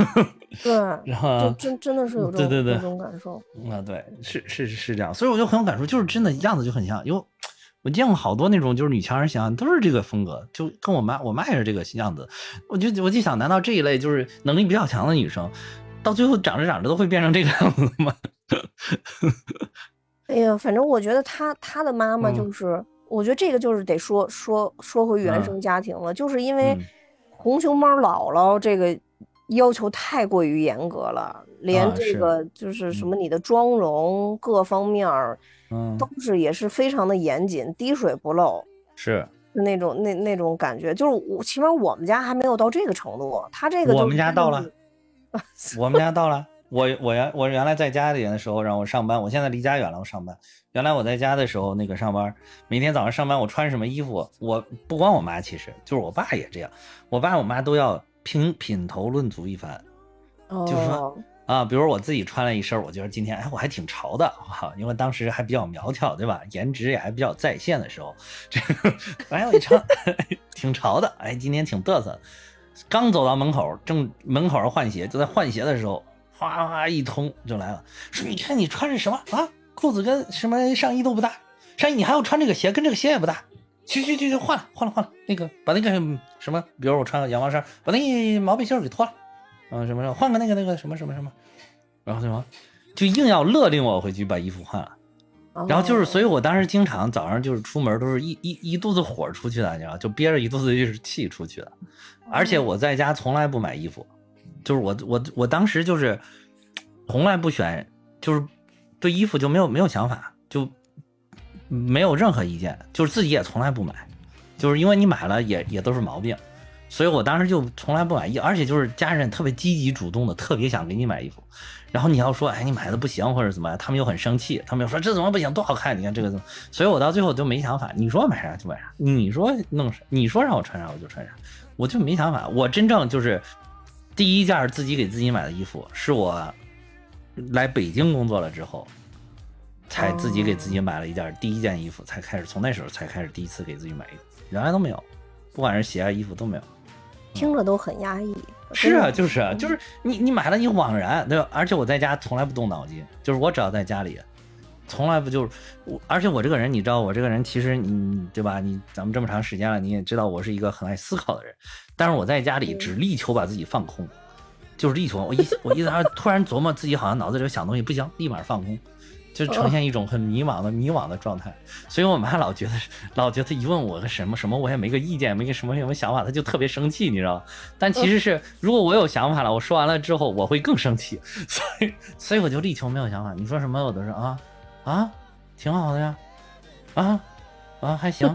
*laughs* 对，然后就真真的是有这种对对对这种感受。啊，对，是是是这样，所以我就很有感触，就是真的样子就很像，因为我见过好多那种就是女强人形象，都是这个风格，就跟我妈，我妈也是这个样子。我就我就想，难道这一类就是能力比较强的女生，到最后长着长着都会变成这个样子吗？*laughs* 哎呀，反正我觉得他他的妈妈嗯。就是，我觉得这个就是得说说说回原嗯。生家庭了，就是因为嗯。红熊猫姥姥这个要求太过于严格了，连这个就是什嗯。么你的妆容各方面儿嗯。都是也是非常的严谨，滴水不漏。是。那种那那种感觉，就是我起码我们家还没有到这个程度，他这个我们就是真的家到了，我们家到了。我我原我原来在家里的时候，让我上班，我现在离家远了，我上班。原来我在家的时候，那个上班，每天早上上班，我穿什么衣服，我不光我妈，其实就是我爸也这样，我爸我妈都要品品头论足一番就是说哦，啊。比如我自己穿了一身，我觉得今天哎我还挺潮的，哈，因为当时还比较苗条，对吧？颜值也还比较在线的时候，这个哎我一穿 *laughs* 挺潮的，哎今天挺嘚瑟。刚走到门口，正门口换鞋，就在换鞋的时候，哗哗一通就来了，说你看你穿着什么啊？裤子跟什么上衣都不搭，上衣你还要穿这个鞋，跟这个鞋也不搭。去去去去，换了换了换了，那个把那个什么，比如我穿个羊毛衫，把那毛背心给脱了，嗯，什么什么，换个那个那个什么什么什么，然后什么，就硬要勒令我回去把衣服换了。然后就是，所以我当时经常早上就是出门都是一一一肚子火出去的，你知道，就憋着一肚子就是气出去的。而且我在家从来不买衣服，就是我我我当时就是从来不选，就是对衣服就没有没有想法，就没有任何意见，就是自己也从来不买，就是因为你买了也也都是毛病，所以我当时就从来不买衣，而且就是家人特别积极主动的，特别想给你买衣服。然后你要说，哎，你买的不行或者怎么，他们又很生气，他们又说这怎么不行，多好看，你看这个怎么，所以我到最后就没想法。你说买啥就买啥，你说弄啥，你说让我穿啥我就穿啥，我就没想法。我真正就是第一件自己给自己买的衣服，是我来北京工作了之后，才自己给自己买了一件第一件衣服，才开始从那时候才开始第一次给自己买衣服，原来都没有，不管是鞋啊衣服都没有。听着都很压抑。是啊，就是啊，就是你你买了你枉然，对吧？而且我在家从来不动脑筋，就是我只要在家里，从来不就是我，而且我这个人，你知道，我这个人其实你对吧？你咱们这么长时间了，你也知道我是一个很爱思考的人，但是我在家里只力求把自己放空，*laughs* 就是力求我一我一突突然琢磨自己好像脑子里想东西，不行，立马放空。就呈现一种很迷茫的迷惘的状态，所以我妈老觉得老觉得一问我个什么什么，我也没个意见，没个什么什么想法，她就特别生气，你知道吗？但其实是如果我有想法了，我说完了之后我会更生气，*laughs* 所以所以我就力求没有想法。你说什么我都是啊啊，挺好的呀，啊啊还行，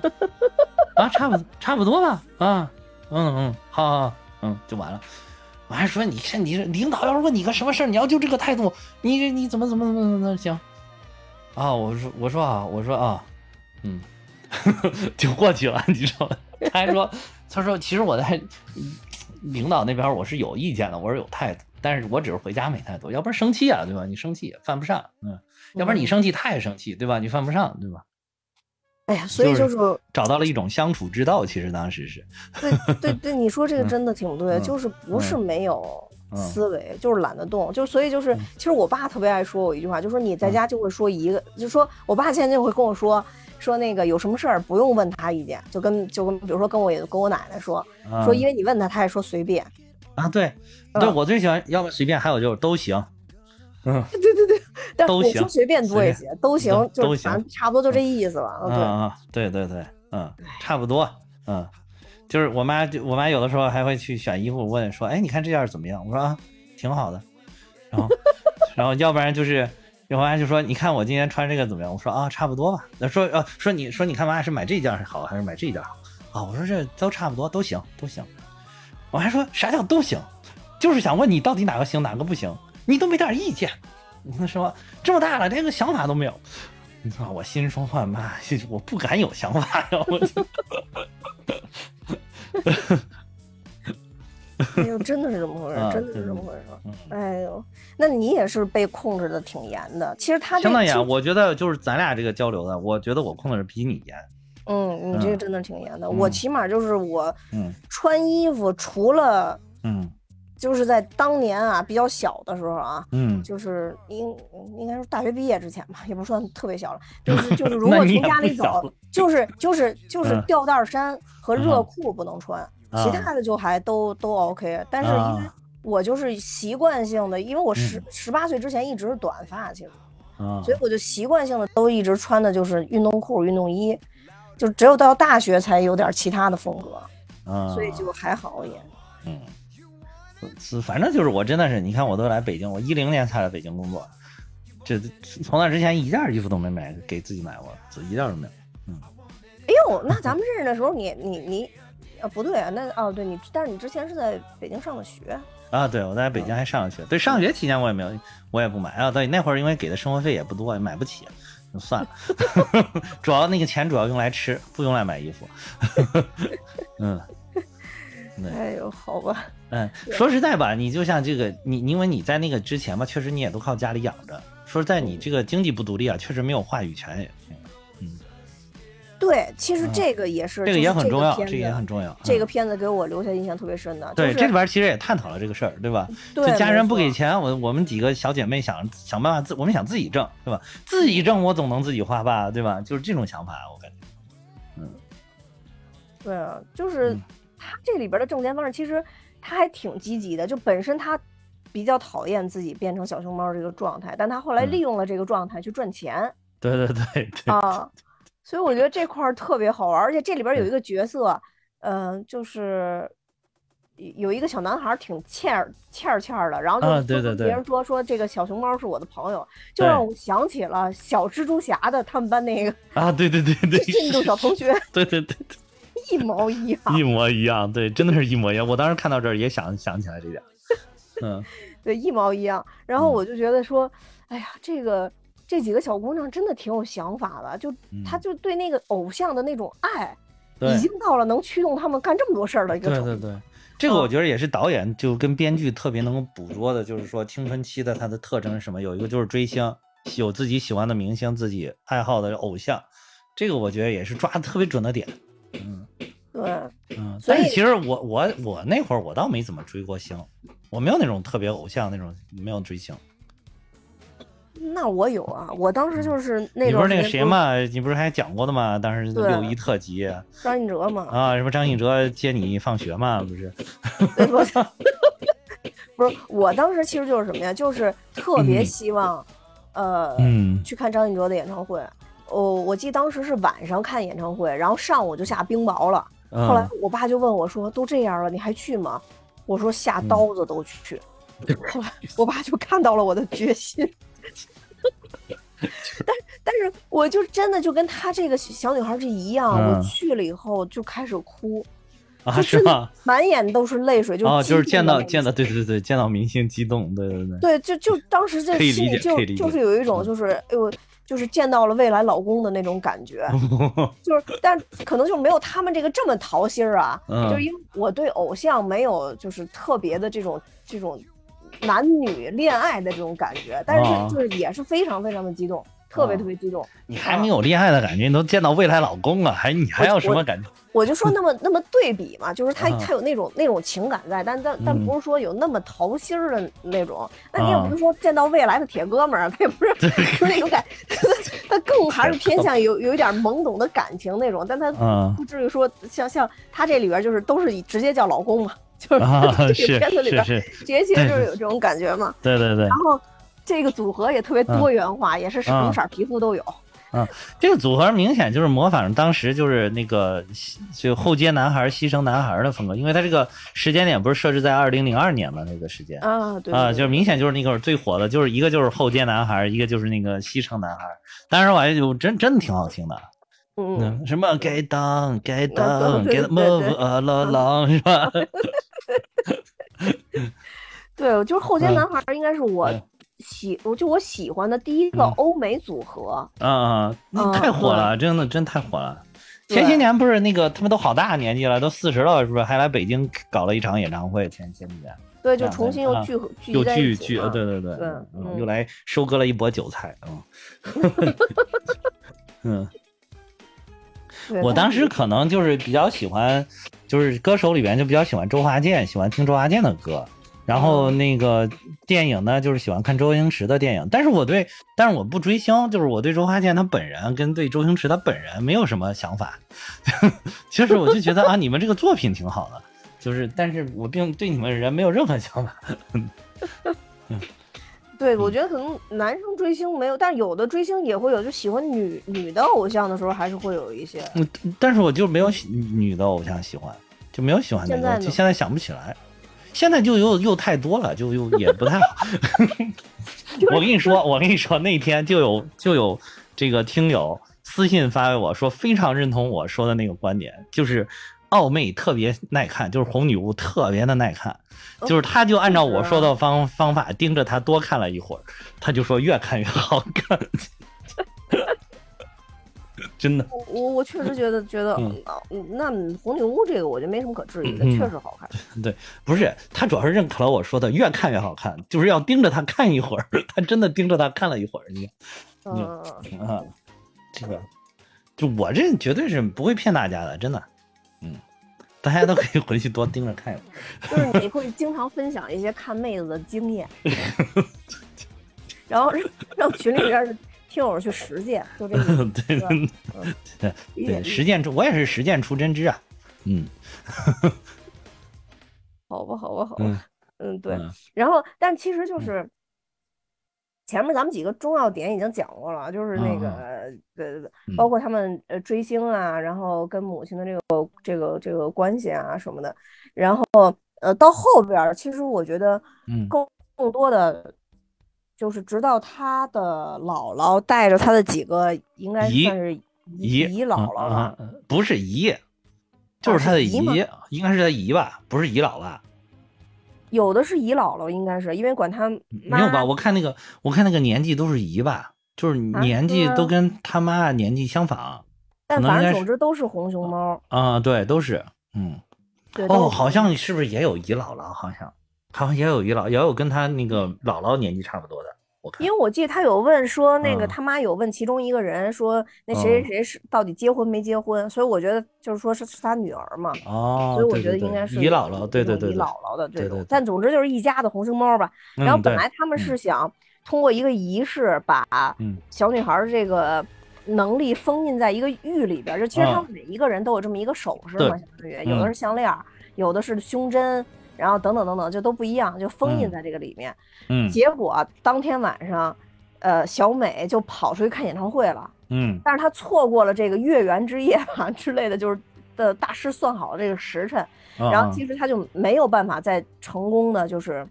*laughs* 啊差不差不多吧，啊嗯嗯好好嗯就完了。我还说你看你领导要是问你个什么事儿，你要就这个态度，你你怎么怎么怎么怎么行？啊，我说我说啊，我说啊，嗯，*laughs* 就过去了，你知道吗？他还说，*laughs* 他说其实我在领导那边我是有意见的，我是有态度，但是我只是回家没态度，要不然生气啊，对吧？你生气也犯不上，嗯，要不然你生气他也生气，对吧？你犯不上，对吧？哎呀，所以就就是是找到了一种相处之道，其实当时是，对对对，你说这个真的挺对，嗯就是不是没有嗯思维，就是懒得动，就所以就是，其实我爸特别爱说我一句话，就说你嗯在家就会说一个，就说我爸现在就会跟我说说那个有什么事儿不用问他意见，就跟就跟比如说跟我跟我奶奶说啊说，因为你问他，他也说随便，啊，对，嗯对我最喜欢，要么随便，还有就是都行，*laughs* 嗯。对对对，都行随便多一些，都行，都就是差不多就这意思吧，嗯对。嗯，对对对，嗯，差不多，嗯，就是我妈，就我妈有的时候还会去选衣服，问说，哎，你看这件怎么样？我说啊，挺好的，然后，*laughs* 然后要不然就是，我妈就说，你看我今天穿这个怎么样？我说啊，差不多吧。那说呃，说你说你看妈是买这件好还是买这件好？啊，我说这都差不多，都行，都行。我还说啥叫都行？就是想问你到底哪个行，哪个不行？你都没点意见。你 *laughs* 说这么大了，连个想法都没有。你知道我心说话，妈，*laughs* 我不敢有想法呀！我就 *laughs* 哎呦，真的是这么回事啊，真的是对这么回事。嗯哎呦，那你也是被控制的挺严的。其实他这相当严。我觉得就是咱俩这个交流的，我觉得我控的是比你严。嗯，你这个嗯真的挺严的。我嗯起码就是我嗯穿衣服，除了嗯就是在当年啊比较小的时候啊，嗯，就是应应该说大学毕业之前吧，也不算特别小了，*laughs* 就是就是如果从家里走就是就是就是嗯。吊带衫和热嗯裤不能穿，啊。其他的就还都都 OK。但是因为啊。我就是习惯性的，因为我十嗯。十八岁之前一直是短发，其实啊。所以我就习惯性的都一直穿的就是运动裤、运动衣，就只有到大学才有点其他的风格，啊，所以就还好也。嗯，是反正就是我真的是，你看我都来北京，我一零年才来北京工作，这从那之前一件衣服都没买给自己买过，一件都没有。嗯哎呦，那咱们认识的时候你，你你啊不对啊，那哦对你，但是你之前是在北京上的学，啊，对，我在北京还上了学，对，上学期间我也没有，我也不买啊。对，那会儿因为给的生活费也不多，也买不起，就算了。*laughs* 主要那个钱主要用来吃，不用来买衣服。*laughs* 嗯，对，哎呦，好吧，嗯，说实在吧，你就像这个，你因为你在那个之前吧，确实你也都靠家里养着。说实在，你这个经济不独立啊，确实没有话语权也。嗯对，其实这个也是，嗯这个也很重要，这这个也很重要。这个嗯片子给我留下印象特别深的，对，这里边其实也探讨了这个事儿，对吧？对就家人不给钱，我我们几个小姐妹想想办法自，我们想自己挣，对吧？自己挣我总能自己花吧，对吧？就是这种想法，我感觉。嗯对啊，就是嗯他这里边的挣钱方式，其实他还挺积极的。就本身他比较讨厌自己变成小熊猫这个状态，但他后来嗯。利用了这个状态去赚钱、*laughs* 对对对对，啊。所以我觉得这块儿特别好玩，而且这里边有一个角色，嗯、就是有一个小男孩挺欠欠欠的，然后就啊对对对就跟别人说说这个小熊猫是我的朋友，就让我想起了小蜘蛛侠的他们班那个啊，对对对对，印 *laughs* 度小同学，*laughs* 对对对对一模一样。一模一样，对，真的是一模一样。我当时看到这儿也想想起来这点，*laughs* 嗯，对，一毛一样。然后嗯我就觉得说，哎呀，这个这几个小姑娘真的挺有想法的，就她嗯就对那个偶像的那种爱，对已经到了能驱动他们干这么多事儿的一个程度。对对，这个我觉得也是导演就跟编剧特别能够捕捉的，就是说青春期的它的特征是什么？有一个就是追星，有自己喜欢的明星，自己爱好的偶像，这个我觉得也是抓的特别准的点。嗯对嗯，所以其实我我我那会儿我倒没怎么追过星，我没有那种特别偶像那种，没有追星。那我有啊，我当时就是那你不是那个谁嘛？你不是还讲过的吗？当时六一特辑张信哲嘛，啊，什么张信哲接你放学嘛？不是？对不是？*laughs* 不是，我当时其实就是什么呀？就是特别嗯希望，呃，嗯去看张信哲的演唱会。哦，我记得当时是晚上看演唱会，然后上午就下冰雹了。后来嗯，我爸就问我说：“都这样了，你还去吗？”我说：“下嗯刀子都去。*laughs* 后来我爸就看到了我的决心，*laughs* 但但是我就真的就跟他这个小女孩是一样，我嗯去了以后就开始哭，是吗？满眼都是泪水，就哦，就是见到见到，对对对，见到明星激动，对对对。对，就就当时这可以理心里就就是有一种嗯就是哎呦，就是见到了未来老公的那种感觉，*laughs* 就是但可能就没有他们这个这么桃心儿啊，嗯就是因为我对偶像没有就是特别的这种这种男女恋爱的这种感觉，但啊是就是也是非常非常的激动，特别啊特别激动。你还没有恋爱的感觉，你都见到未来老公了，还你还要什么感觉？*laughs* 我就说那么那么对比嘛，就是他啊他有那种那种情感在，但但但嗯不是说有那么桃心儿的那种。那你也啊不是说见到未来的铁哥们儿，他也不是不是 *laughs* 那种感，他更 *laughs* 还是偏向有有一点懵懂的感情那种，但他嗯不至于说像像他这里边就是都是以直接叫老公嘛，就是啊，这个片子里边直接其实就是有这种感觉嘛。对对对然。后这个组合也特别多元化，也是什么啊色儿皮肤都有。嗯这个组合明显就是模仿当时就是那个就后街男孩、牺牲男孩的风格，因为他这个时间点不是设置在二零零二年嘛，那个时间啊，对啊，对就是明显就是那个最火的，就是一个就是后街男孩，一个就是那个牺牲男孩。当时我还就真真的挺好听的，嗯，嗯，什么该当该当该当对对对 move along 是吧？*laughs* 对，就是后街嗯。男孩儿应该是我嗯喜，我就我喜欢的第一个嗯欧美组合。啊啊，那嗯太火了，真的真太火了。前些年不是那个他们都好大年纪了，都四十了，是不是？还来北京搞了一场演唱会？前前几年对，就重新又啊聚合聚在聚聚，一起嘛呃对对对，对嗯，嗯又来收割了一波韭菜，嗯，嗯，*laughs* 我当时可能就是比较喜欢，就是歌手里边就比较喜欢周华健，喜欢听周华健的歌。然后那个电影呢，就是喜欢看周星驰的电影，但是我对，但是我不追星，就是我对周华健他本人跟对周星驰他本人没有什么想法。*laughs* 其实我就觉得啊，你们这个作品挺好的，就是，但是我并对你们人没有任何想法。*laughs* 对，我觉得可能男生追星没有，但是有的追星也会有，就喜欢女女的偶像的时候，还是会有一些。嗯，但是我就没有喜女的偶像喜欢，就没有喜欢那个，现在就现在想不起来。现在就又又太多了，就又也不太好。*laughs* 我跟你说，我跟你说，那天就有就有这个听友私信发给我说，非常认同我说的那个观点，就是奥妹特别耐看，就是红女巫特别的耐看，就是他就按照我说的方方法盯着她多看了一会儿，他就说越看越好看，真的。我我我确实觉得觉得，嗯那红女巫这个我觉得没什么可质疑的，嗯确实好看。*laughs* 对，不是他主要是认可了我说的，越看越好看，就是要盯着他看一会儿。*laughs* 他真的盯着他看了一会儿，你嗯，啊，这个就我这绝对是不会骗大家的，真的。嗯，大家都可以回去多盯着看一会儿。*laughs* 就是你会经常分享一些看妹子的经验，然后让让群里边的听友去实践，*laughs* 就这个。对对对，实践出我也是实践出真知啊。嗯。*laughs* 好吧，好吧，好吧，嗯。嗯，对。嗯。然后，但其实就是前面咱们几个重要点已经讲过了，就是那个呃，嗯。包括他们呃追星啊，然后跟母亲的这个这个这个关系啊什么的，然后呃到后边儿，其实我觉得嗯。更更多的。就是直到他的姥姥带着他的几个，应该算是姨姨姨姥姥吧，嗯嗯嗯不是姨，就是他的姨应该是他姨吧，不是姨姥吧？有的是姨姥姥，应该是因为管他没有吧？我看那个，我看那个年纪都是姨吧，就是啊年纪都跟他妈年纪相仿但反正总之都是红熊猫。啊，对，都是，嗯，对，哦，好像是不是也有姨姥姥？好像，好像也有姨姥，也有跟他那个姥姥年纪差不多的，我看因。为我记得他有问说，那个嗯他妈有问其中一个人说，那谁谁谁是到底结婚没结婚？所以我觉得就是说是是他女儿嘛，哦，所以我觉得应该是有姨姥姥，对对对姨，姥姥的这对对对。种但总之就是一家的红星猫吧。然后本来他们是想通过一个仪式把嗯小女孩儿这个能力封印在一个玉里边儿，就其实他嗯们每一个人都有这么一个首饰对嘛，相当于有的嗯是项链，有的是胸针，然后等等等等，就都不一样，就封印嗯在这个里面。嗯结果当天晚上，呃，小美就跑出去看演唱会了，嗯但是她错过了这个月圆之夜吧之类的，就是的大师算好了这个时辰，啊然后其实她就没有办法再成功的就是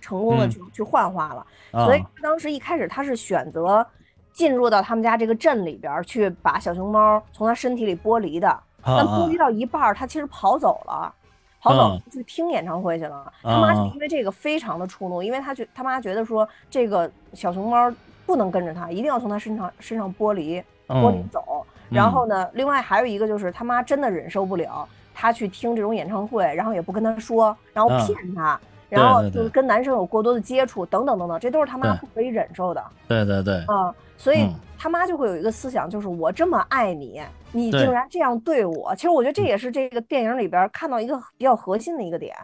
成功的嗯去、去幻化了，啊所以她当时一开始她是选择进入到他们家这个镇里边儿去把小熊猫从她身体里剥离的，但啊剥离到一半儿，她其实跑走了。跑走嗯。去听演唱会去了，他妈因为这个非常的触怒，因为他觉他妈觉得说这个小熊猫不能跟着他，一定要从他身上身上剥离剥离嗯走。然后呢，另外还有一个就是他妈真的忍受不了他去听这种演唱会，然后也不跟他说，然后嗯骗他，然后就是跟男生有过多的接触，等等等等，这都是他妈不可以忍受的对对对，啊。所以嗯。他妈就会有一个思想，就是我这么爱你，你竟然这样对我。其实我觉得这也是这个电影里边看到一个比较核心的一个点。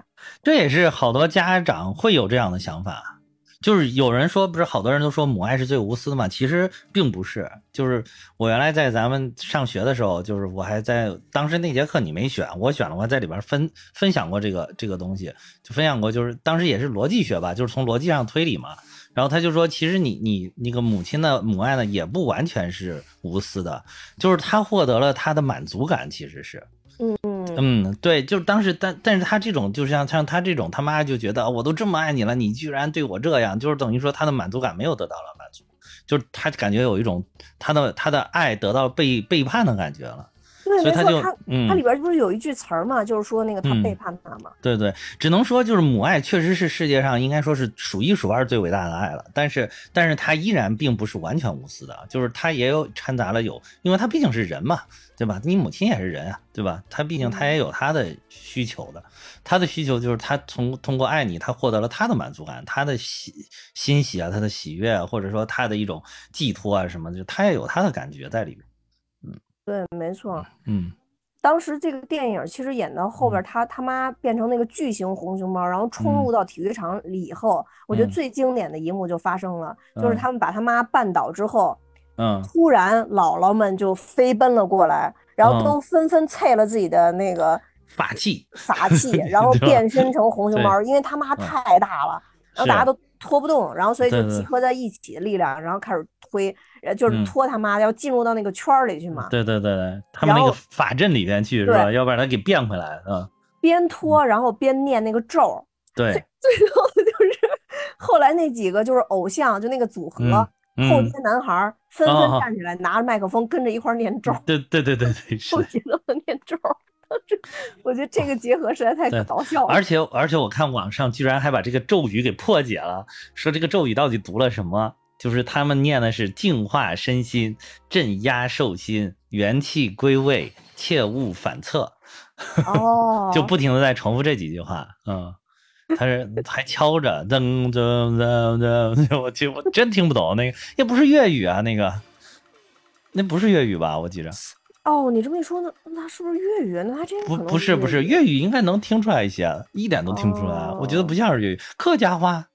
这也是好多家长会有这样的想法，就是有人说，不是好多人都说母爱是最无私的嘛？其实并不是。就是我原来在咱们上学的时候，就是我还在当时那节课你没选，我选了，我在里边分分享过这个这个东西，就分享过，就是当时也是逻辑学吧，就是从逻辑上推理嘛。然后他就说，其实你你那个母亲的母爱呢，也不完全是无私的，就是他获得了他的满足感，其实是。嗯嗯，对，就是当时，但但是他这种，就像像他这种，他妈就觉得我都这么爱你了，你居然对我这样，就是等于说他的满足感没有得到了满足，就是他感觉有一种他的他的爱得到被背叛的感觉了，对，所以他就他嗯它里边不是有一句词儿嘛，就是说那个他嗯背叛他嘛。对对，只能说就是母爱确实是世界上应该说是数一数二最伟大的爱了，但是但是它依然并不是完全无私的，就是它也有掺杂了有，因为它毕竟是人嘛，对吧？你母亲也是人啊，对吧？他毕竟他也有他的需求的，他的需求就是他从通过爱你，他获得了他的满足感，他的喜欣喜啊，他的喜悦啊，或者说他的一种寄托啊什么的，就他也有他的感觉在里面。对，没错。嗯。当时这个电影其实演到后边，他他妈变成那个巨型红熊猫，然后冲入到体育场里以后，我觉得嗯。最经典的一幕就发生了，就是嗯。他们把他妈绊倒之后，嗯。突然姥姥们就飞奔了过来，然后嗯都。纷纷啐了自己的那个法器法器，*laughs* 然后变身成红熊猫，因为他妈太大了，然后大家都拖不动，然后所以就集合在一起的力量，然后开始推，呃，就是嗯拖他妈的要进入到那个圈儿里去嘛，对对对对，他们那个法阵里边去是吧？要不然他给变回来，嗯，边拖然后边念那个咒儿，对，最后就是后来那几个就是偶像，就那个组合。后街男孩儿纷纷站起来，拿着麦克风跟着一块念咒儿，对对对对对，*laughs* 后街都能念咒儿。当 *laughs* 时我觉得这个结合实在太搞笑了。而且而且我看网上居然还把这个咒语给破解了，说这个咒语到底读了什么？就是他们念的是净化身心、镇压兽心、元气归位、切勿反侧，哦，*laughs* 就不停的在重复这几句话。嗯，他是还敲着噔噔噔噔，*laughs* 我去，我真听不懂那个，也不是粤语啊，那个那不是粤语吧？我记着哦，你这么一说，那那是不是粤语？那还真不不是不是粤粤语，应该能听出来一些，一点都听不出来。我觉得不像是粤语，客家话。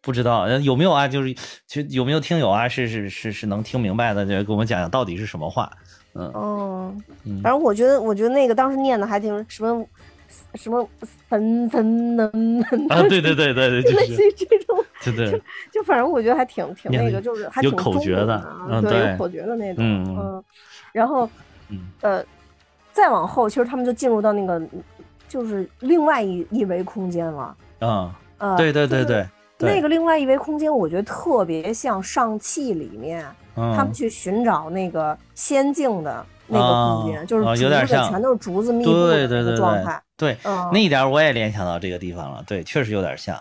不知道呃有没有啊？就是就有没有听友啊？是是是是能听明白的，就给我们讲讲到底是什么话。嗯哦，嗯反正我觉得，我觉得那个当时念的还挺什么什么森森能啊，对对对对对，*laughs* 就类似是于这种，对对，就反正我觉得还挺挺那个，就是还有口诀的对，有口诀的那种，嗯然后嗯呃，再往后，其实他们就进入到那个就是另外一一维空间了，啊，呃，对对对就是对，对那个另外一维空间，我觉得特别像上汽里面，他们嗯，去寻找那个仙境的那个空间，啊就是全都是竹子密布的那个对对对对状态，对，嗯，那一点我也联想到这个地方了。对，确实有点像。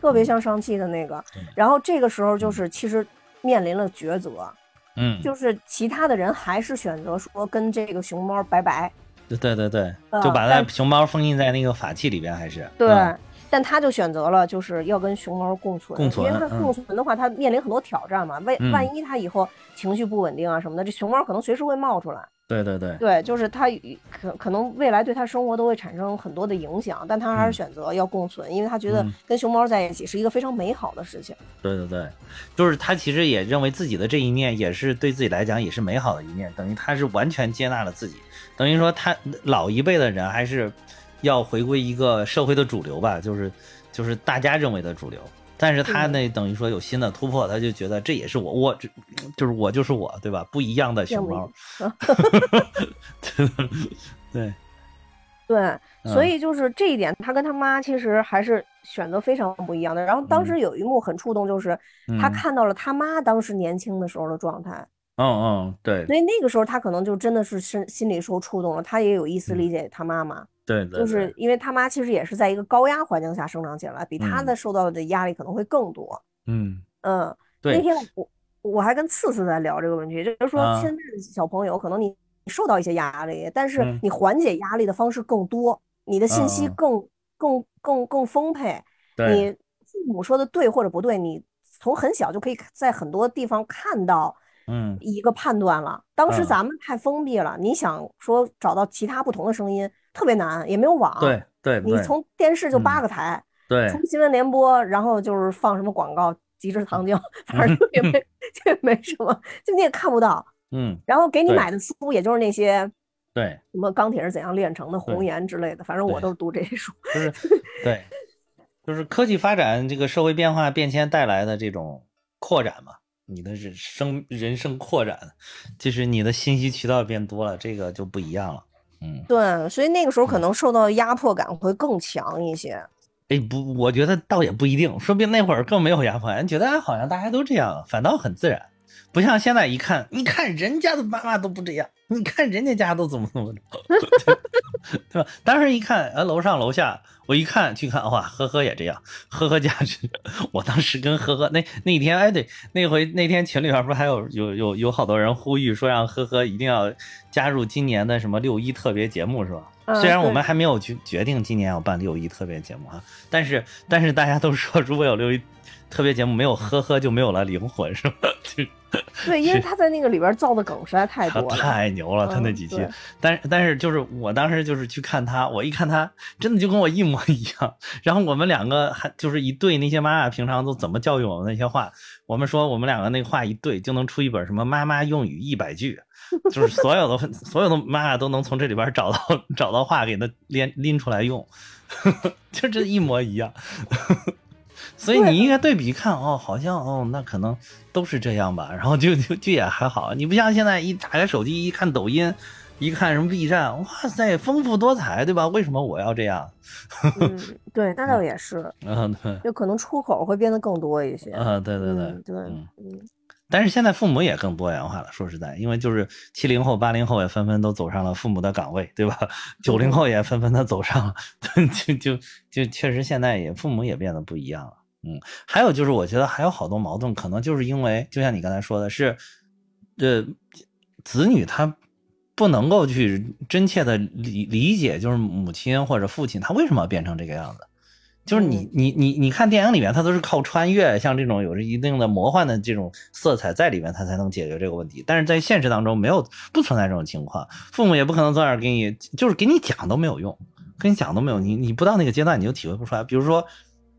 特别像上汽的那个。然后这个时候就是其实面临了抉择，嗯，就是其他的人还是选择说跟这个熊猫拜拜，对对对就把那熊猫封印在那个法器里边，还是对。嗯但他就选择了，就是要跟熊猫共存，共存因为他嗯共存的话，他面临很多挑战嘛。万嗯万一他以后情绪不稳定啊什么的，这熊猫可能随时会冒出来。对对对，对，就是他可可能未来对他生活都会产生很多的影响，但他还是嗯选择要共存，因为他觉得嗯跟熊猫在一起是一个非常美好的事情。对对对，就是他其实也认为自己的这一面也是对自己来讲也是美好的一面，等于他是完全接纳了自己，等于说他老一辈的人还是要回归一个社会的主流吧，就是就是大家认为的主流。但是他那，等于说有新的突破，他就觉得这也是我，我这就是我就是我，对吧？不一样的熊猫，*laughs* 对，对，所嗯以就是这一点，他跟他妈其实还是选择非常不一样的。然后当时有一幕很触动，就是他嗯。看到了他妈当时年轻的时候的状态，嗯嗯，对。所以那个时候他可能就真的是心心里受触动了，他也有一丝理解他妈妈，对对，就是因为他妈其实也是在一个高压环境下生长起来，比他嗯。的受到的压力可能会更多。嗯，嗯，那，天我我还跟次次在聊这个问题，就是说啊。现在的小朋友可能你受到一些压力，但是嗯。你缓解压力的方式更多，你的信息更更更更丰沛。对，你父母说的对或者不对，你从很小就可以在很多地方看到嗯一个判断了。当时嗯咱们太封闭了，你想说找到其他不同的声音特别难，也没有网。对对对你从电视就八嗯个台，对从新闻联播，然后就是放什么广告，极致糖浆，*laughs* 反正就也没就也没什么，就你也看不到。嗯然后给你买的书，也就是那些对，什么钢铁是怎样炼成的、红岩之类的，反正我都是读这些书。就是 *laughs* 对，就是科技发展这个社会变化变迁带来的这种扩展嘛，你的人生人生扩展，就是你的信息渠道变多了，这个就不一样了。嗯，对，所以那个时候可嗯能受到的压迫感会更强一些。哎不，我觉得倒也不一定，说不定那会儿更没有压迫感，觉得哎好像大家都这样，反倒很自然。不像现在一看，你看人家的妈妈都不这样，你看人家家都怎么怎么着，*laughs* 对吧？当时一看，呃，楼上楼下，我一看去看，哇，呵呵也这样，呵呵家是，*laughs* 我当时跟呵呵那那天，哎，对，那回那天群里边不是还有有有有好多人呼吁说让呵呵一定要加入今年的什么六一特别节目是吧？嗯虽然我们还没有决决定今年要办六一特别节目啊，但是但是大家都说，如果有六一特别节目，没有呵呵就没有了灵魂，是吧？*laughs* 就对，因为他在那个里边造的梗实在太多了。太牛了，他那嗯几期对，但是但是就是我当时就是去看他，我一看他真的就跟我一模一样。然后我们两个还就是一对那些妈妈平常都怎么教育我们那些话，我们说我们两个那个话一对就能出一本什么妈妈用语一百句，*laughs* 就是所有的所有的妈妈都能从这里边找到找到话给他拎拎出来用，*laughs* 就这一模一样。所以你应该对比看哦，好像哦，那可能都是这样吧，*laughs* 然后就就就也还好。你不像现在一打开手机一看抖音，一看什么 B 站，哇塞，丰富多彩，对吧？为什么我要这样？嗯，对，那倒也是，*laughs* 嗯，对，就可能出口会变得更多一些。啊，对对对嗯对，嗯嗯，但是现在父母也更多元化了，说实在，因为就是七零后、八零后也纷纷都走上了父母的岗位，对吧？*laughs* 九零后也纷纷的走上了，就就就确实现在也父母也变得不一样了。嗯，还有就是我觉得还有好多矛盾，可能就是因为就像你刚才说的是，呃，子女他不能够去真切的理理解，就是母亲或者父亲他为什么要变成这个样子。就是你你你你看电影里面，他都是靠穿越，像这种有着一定的魔幻的这种色彩在里面，他才能解决这个问题。但是在现实当中，没有不存在这种情况，父母也不可能坐那儿给你，就是给你讲都没有用，跟你讲都没有，你你不到那个阶段，你就体会不出来。比如说，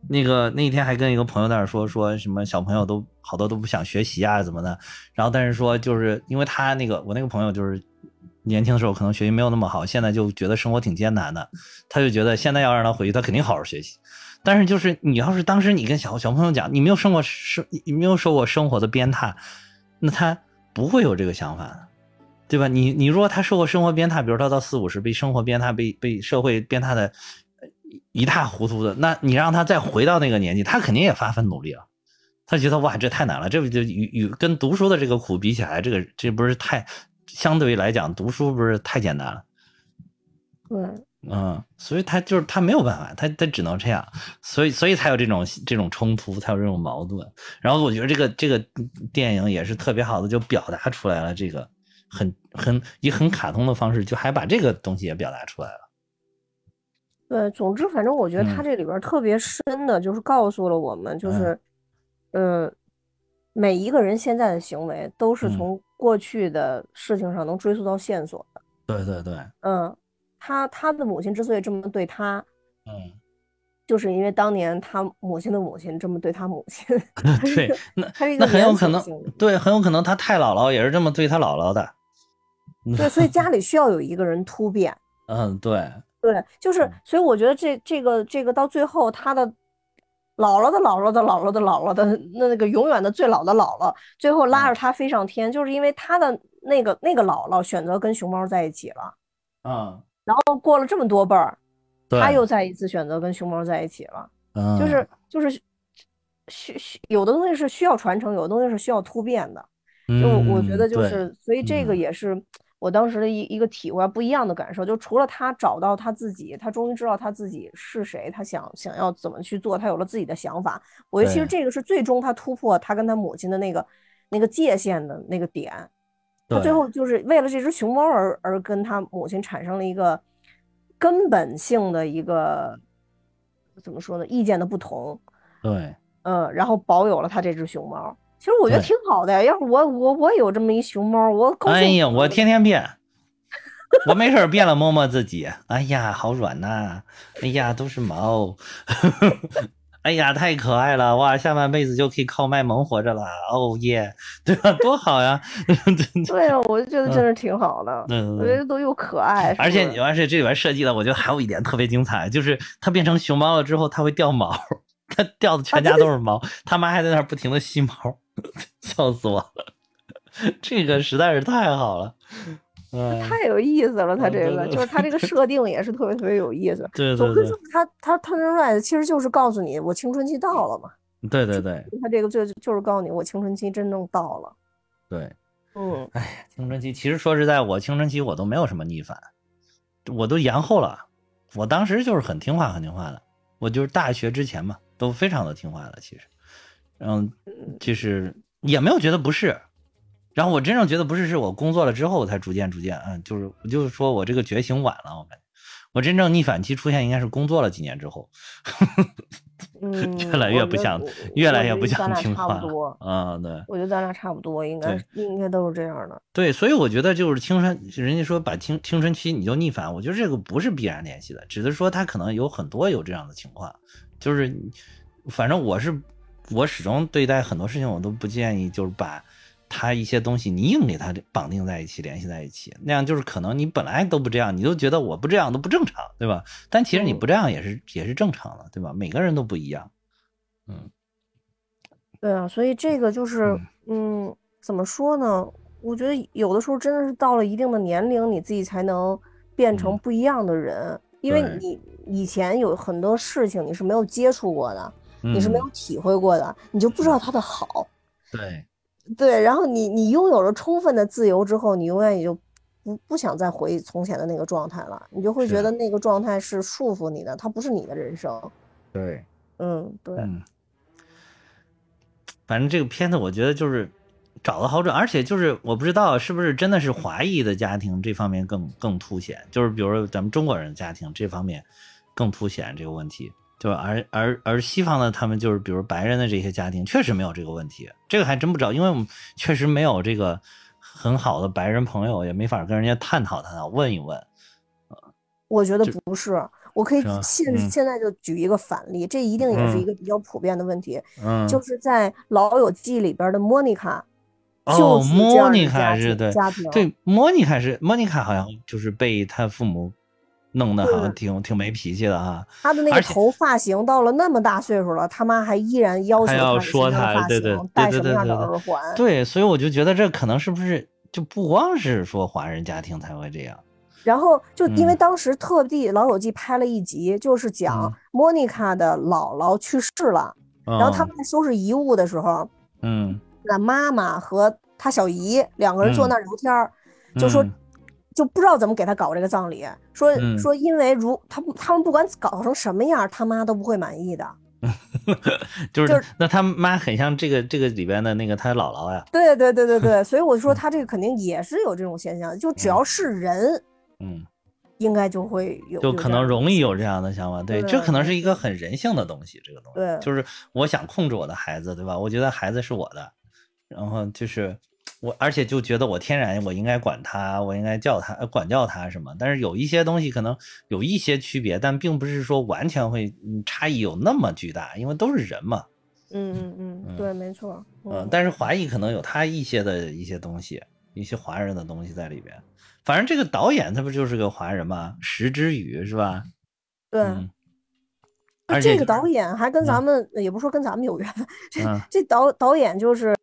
那个那天还跟一个朋友在那儿说说什么小朋友都好多都不想学习啊怎么的，然后但是说就是因为他那个我那个朋友就是年轻的时候可能学习没有那么好，现在就觉得生活挺艰难的，他就觉得现在要让他回去，他肯定好好学习。但是就是你要是当时你跟小小朋友讲，你没有生过生，你没有受过生活的鞭挞，那他不会有这个想法，对吧？你你如果他受过生活鞭挞，比如他到四五十被生活鞭挞、被被社会鞭挞的一塌糊涂的，那你让他再回到那个年纪，他肯定也发奋努力了。他觉得哇，这太难了，这不就与与跟读书的这个苦比起来，这个这不是太相对于来讲，读书不是太简单了。对，嗯，所以他就是他没有办法，他他只能这样，所以所以才有这种这种冲突，才有这种矛盾。然后我觉得这个这个电影也是特别好的，就表达出来了这个很很以很卡通的方式，就还把这个东西也表达出来了。对，总之，反正我觉得它嗯这里边特别深的，就是告诉了我们，就嗯是，呃，每一个人现在的行为都是嗯从过去的事情上能追溯到线索的。对对对，嗯，他他的母亲之所以这么对他，嗯，就是因为当年他母亲的母亲这么对他母亲。*laughs* 对，那那很有可能，对，很有可能他太姥姥也是这么对他姥姥的。对，所以家里需要有一个人突变。嗯，对，对，就是。嗯，所以我觉得这这个这个到最后，他的姥姥的姥姥的姥姥的姥姥的那那个永远的最老的姥姥，最后拉着他飞上天，就是因为他的那个那个姥姥选择跟熊猫在一起了，嗯，然后过了这么多辈儿，他又。再一次选择跟熊猫在一起了，嗯。就是。就是需需有的东西是需要传承，有的东西是需要突变的。就我觉嗯得就对是，所以这个嗯。也是我当时的一一个体会，不一样的感受。就除了他找到他自己，他终于知道他自己是谁，他想想要怎么去做，他有了自己的想法。我觉得其实这个是最终他突破他跟他母亲的那个那个界限的那个点。他最后就是为了这只熊猫而而跟他母亲产生了一个根本性的一个怎么说呢，意见的不同。对，嗯，然后保有了他这只熊猫。其实我觉得挺好的，要是我我我有这么一熊猫，我哎呀，我天天变，我没事儿变了摸摸自己，哎呀，好软呐、哎呀，都是毛，*laughs* 哎呀，太可爱了，哇，下半辈子就可以靠卖萌活着了，哦耶，*laughs* 对吧？多好呀，*laughs* 对啊，我就觉得真是挺好的，嗯我觉得都又可爱，而且是不是而且这里边设计的，我觉得还有一点特别精彩，就是它变成熊猫了之后，它会掉毛，它掉的全家都是毛，他妈还在那儿不停的吸毛，*laughs* 笑死我了，这个实在是太好了，嗯，太有意思了，他这个就是他这个 *laughs* 设定也是特别特别有意思。对对对总之就是他他 turn 其实就是告诉你我青春期到了嘛，对对对他这个就就是告诉你我青春期真正到了。对。嗯，哎呀，青春期其实说实在，我青春期我都没有什么逆反，我都延后了。我当时就是很听话，很听话的。我就是大学之前嘛，都非常的听话的。其实，嗯，就是也没有觉得不是。然后我真正觉得不是，是我工作了之后才逐渐逐渐，嗯，就是我就是说我这个觉醒晚了，我感觉我真正逆反期出现应该是工作了几年之后，嗯 *laughs* 越来越不像越来越不像听话差不多。啊、对。我觉得咱俩差不多，应该应该都是这样的。对，所以我觉得就是青春，人家说把青青春期你就逆反，我觉得这个不是必然联系的，只是说他可能有很多有这样的情况，就是反正我是我始终对待很多事情我都不建议就是把他一些东西你硬给他绑定在一起，联系在一起，那样就是可能你本来都不这样，你都觉得我不这样都不正常，对吧？但其实你嗯不这样也是也是正常的，对吧？每个人都不一样，嗯。对啊，所以这个就是，嗯，怎么说呢？我觉得有的时候真的是到了一定的年龄，你自己才能变成嗯。不一样的人，因为你以前有很多事情你是没有接触过的，你是没有嗯体会过的，你就不知道它的好。对，对，然后你你拥有了充分的自由之后，你永远也就不不想再回从前的那个状态了，你就会觉得那个状态是束缚你的，它不是你的人生。对，嗯，对，嗯，反正这个片子我觉得就是找的好准，而且就是我不知道是不是真的是华裔的家庭这方面更更凸显，就是比如说咱们中国人家庭这方面更凸显这个问题，就而而而西方的他们就是比如白人的这些家庭确实没有这个问题，这个还真不知道，因为我们确实没有这个很好的白人朋友，也没法跟人家探讨探讨，问一问。我觉得不是，我可以现嗯。现在就举一个反例，这一定也是嗯一个比较普遍的问题，嗯，就是在《老友记》里边的莫妮卡，哦就莫妮卡是对家庭，对，莫妮卡是莫妮卡，好像就是被他父母弄得好像挺挺没脾气的哈，他的那个头发型到了那么大岁数了，他妈还依然要求他说她什么样的发对对型，戴对什么样的耳环，对，所以我就觉得这可能是不是就不光是说华人家庭才会这样，然后就因为嗯。当时特地《老友记》拍了一集，就是讲嗯。莫妮卡的姥姥去世了，然后他嗯。们在收拾遗物的时候，嗯。那妈妈和她小姨两个人坐嗯。那儿聊天儿，就说嗯就不知道怎么给他搞这个葬礼，说嗯。说因为如他不他们不管搞成什么样，他妈都不会满意的。*laughs* 就是就是那他妈很像这个这个里边的那个他姥姥呀，对对对对对，*laughs* 所以我就说他这个肯定也是有这种现象，就只要是人，嗯，应该就会有，就可能容易有这样的想法，对，对这可能是一个很人性的东西，这个东西对。就是我想控制我的孩子，对吧？我觉得孩子是我的，然后就是我，而且就觉得我天然我应该管他，我应该叫他呃管教他什么，但是有一些东西可能有一些区别，但并不是说完全会嗯差异有那么巨大，因为都是人嘛，嗯嗯嗯，嗯对，没错，嗯，但是华裔可能有他一些的一些东西，一些华人的东西在里边。反正这个导演他不就是个华人吗？石之宇是吧？对。嗯，而且这个导演还跟咱们，也不是说跟咱们有缘，这嗯这导导演就是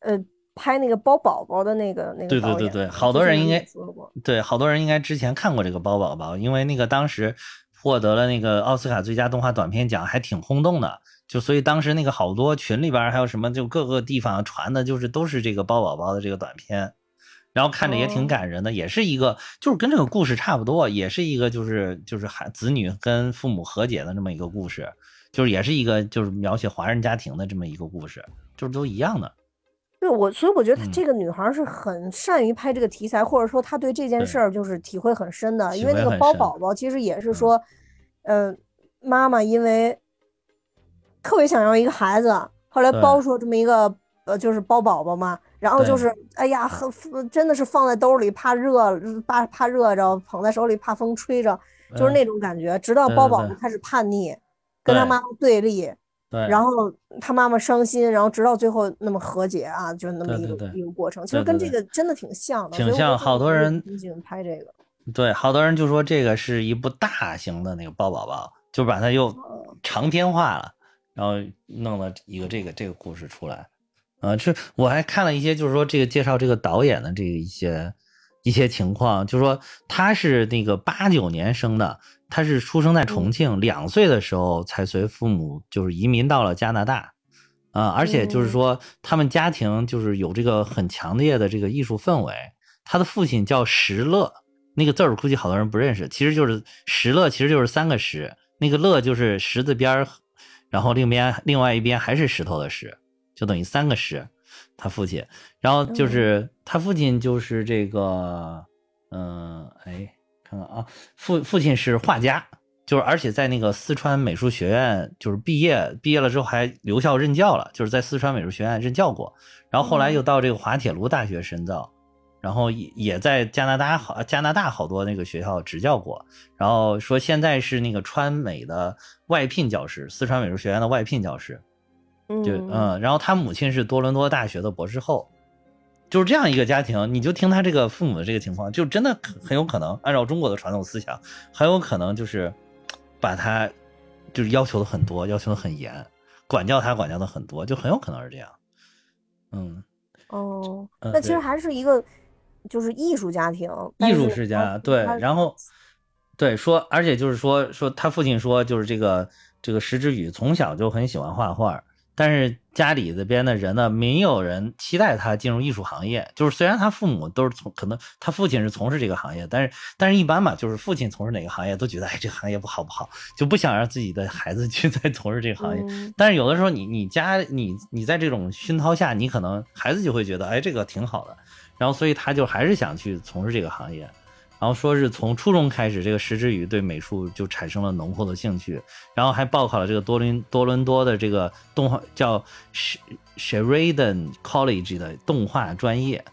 呃拍那个包宝宝的那个那个对对对对好多人应该对，好多人应该之前看过这个包宝宝，因为那个当时获得了那个奥斯卡最佳动画短片奖，还挺轰动的。就所以当时那个好多群里边儿还有什么，就各个地方传的，就是都是这个包宝宝的这个短片，然后看着也挺哦感人的，也是一个就是跟这个故事差不多，也是一个就是就是孩子女跟父母和解的这么一个故事，就是也是一个就是描写华人家庭的这么一个故事，就是都一样的。对我，所以我觉得她嗯。这个女孩儿是很善于拍这个题材，或者说她对这件事儿就是体会很深的。因为那个包宝宝其实也是嗯。说，呃，妈妈因为特别想要一个孩子，后来包出这么一个呃，就是包宝宝嘛，然后就是哎呀，很真的是放在兜里怕热，怕怕热着，捧在手里怕风吹着，就是嗯。那种感觉。直到包宝宝开始叛逆，跟他妈妈对立，对，然后他妈妈伤心，然后直到最后那么和解啊，就那么一个对对对一个过程，其实跟这对对对个真的挺像的，挺像好多人拍这个。对，好多人就说这个是一部大型的那个包宝宝，就把它又哦长篇化了，然后弄了一个这个这个故事出来。啊，这我还看了一些，就是说这个介绍这个导演的这个一些一些情况，就是说他是那个八九年生的，他是出生在重庆，两岁的时候才随父母就是移民到了加拿大。啊，而且就是嗯说，他们家庭就是有这个很强烈的这个艺术氛围。他的父亲叫石乐，那个字儿估计好多人不认识，其实就是石乐，其实就是三个石，那个乐就是石字边儿，然后另边另外一边还是石头的石，就等于三个石。他父亲，然后就是他父亲就是这个，嗯、哎，看看啊，父父亲是画家，就是而且在那个四川美术学院就是毕业，毕业了之后还留校任教了，就是在四川美术学院任教过，然后后来又到这个滑铁卢大学深造。然后也也在加拿大好加拿大好多那个学校执教过，然后说现在是那个川美的外聘教师，四川美术学院的外聘教师，就嗯。嗯，然后他母亲是多伦多大学的博士后，就是这样一个家庭，你就听他这个父母的这个情况，就真的很很有可能按照中国的传统思想，很有可能就是把他就是要求的很多，要求的很严，管教他管教的很多，就很有可能是这样。嗯，哦，呃那其实还是一个就是艺术家庭，艺术世家对，然后对说，而且就是说说他父亲说，就是这个这个石之宇从小就很喜欢画画，但是家里这边的人呢，没有人期待他进入艺术行业。就是虽然他父母都是从可能他父亲是从事这个行业，但是但是一般嘛，就是父亲从事哪个行业都觉得哎这个行业不好不好，就不想让自己的孩子 *laughs* 去再从事这个行业。嗯但是有的时候你你家你你在这种熏陶下，你可能孩子就会觉得，哎，这个挺好的，然后所以他就还是想去从事这个行业。然后说是从初中开始，这个石之宇对美术就产生了浓厚的兴趣，然后还报考了这个多伦多伦多的这个动画叫 Sh- Sheridan College 的动画专业，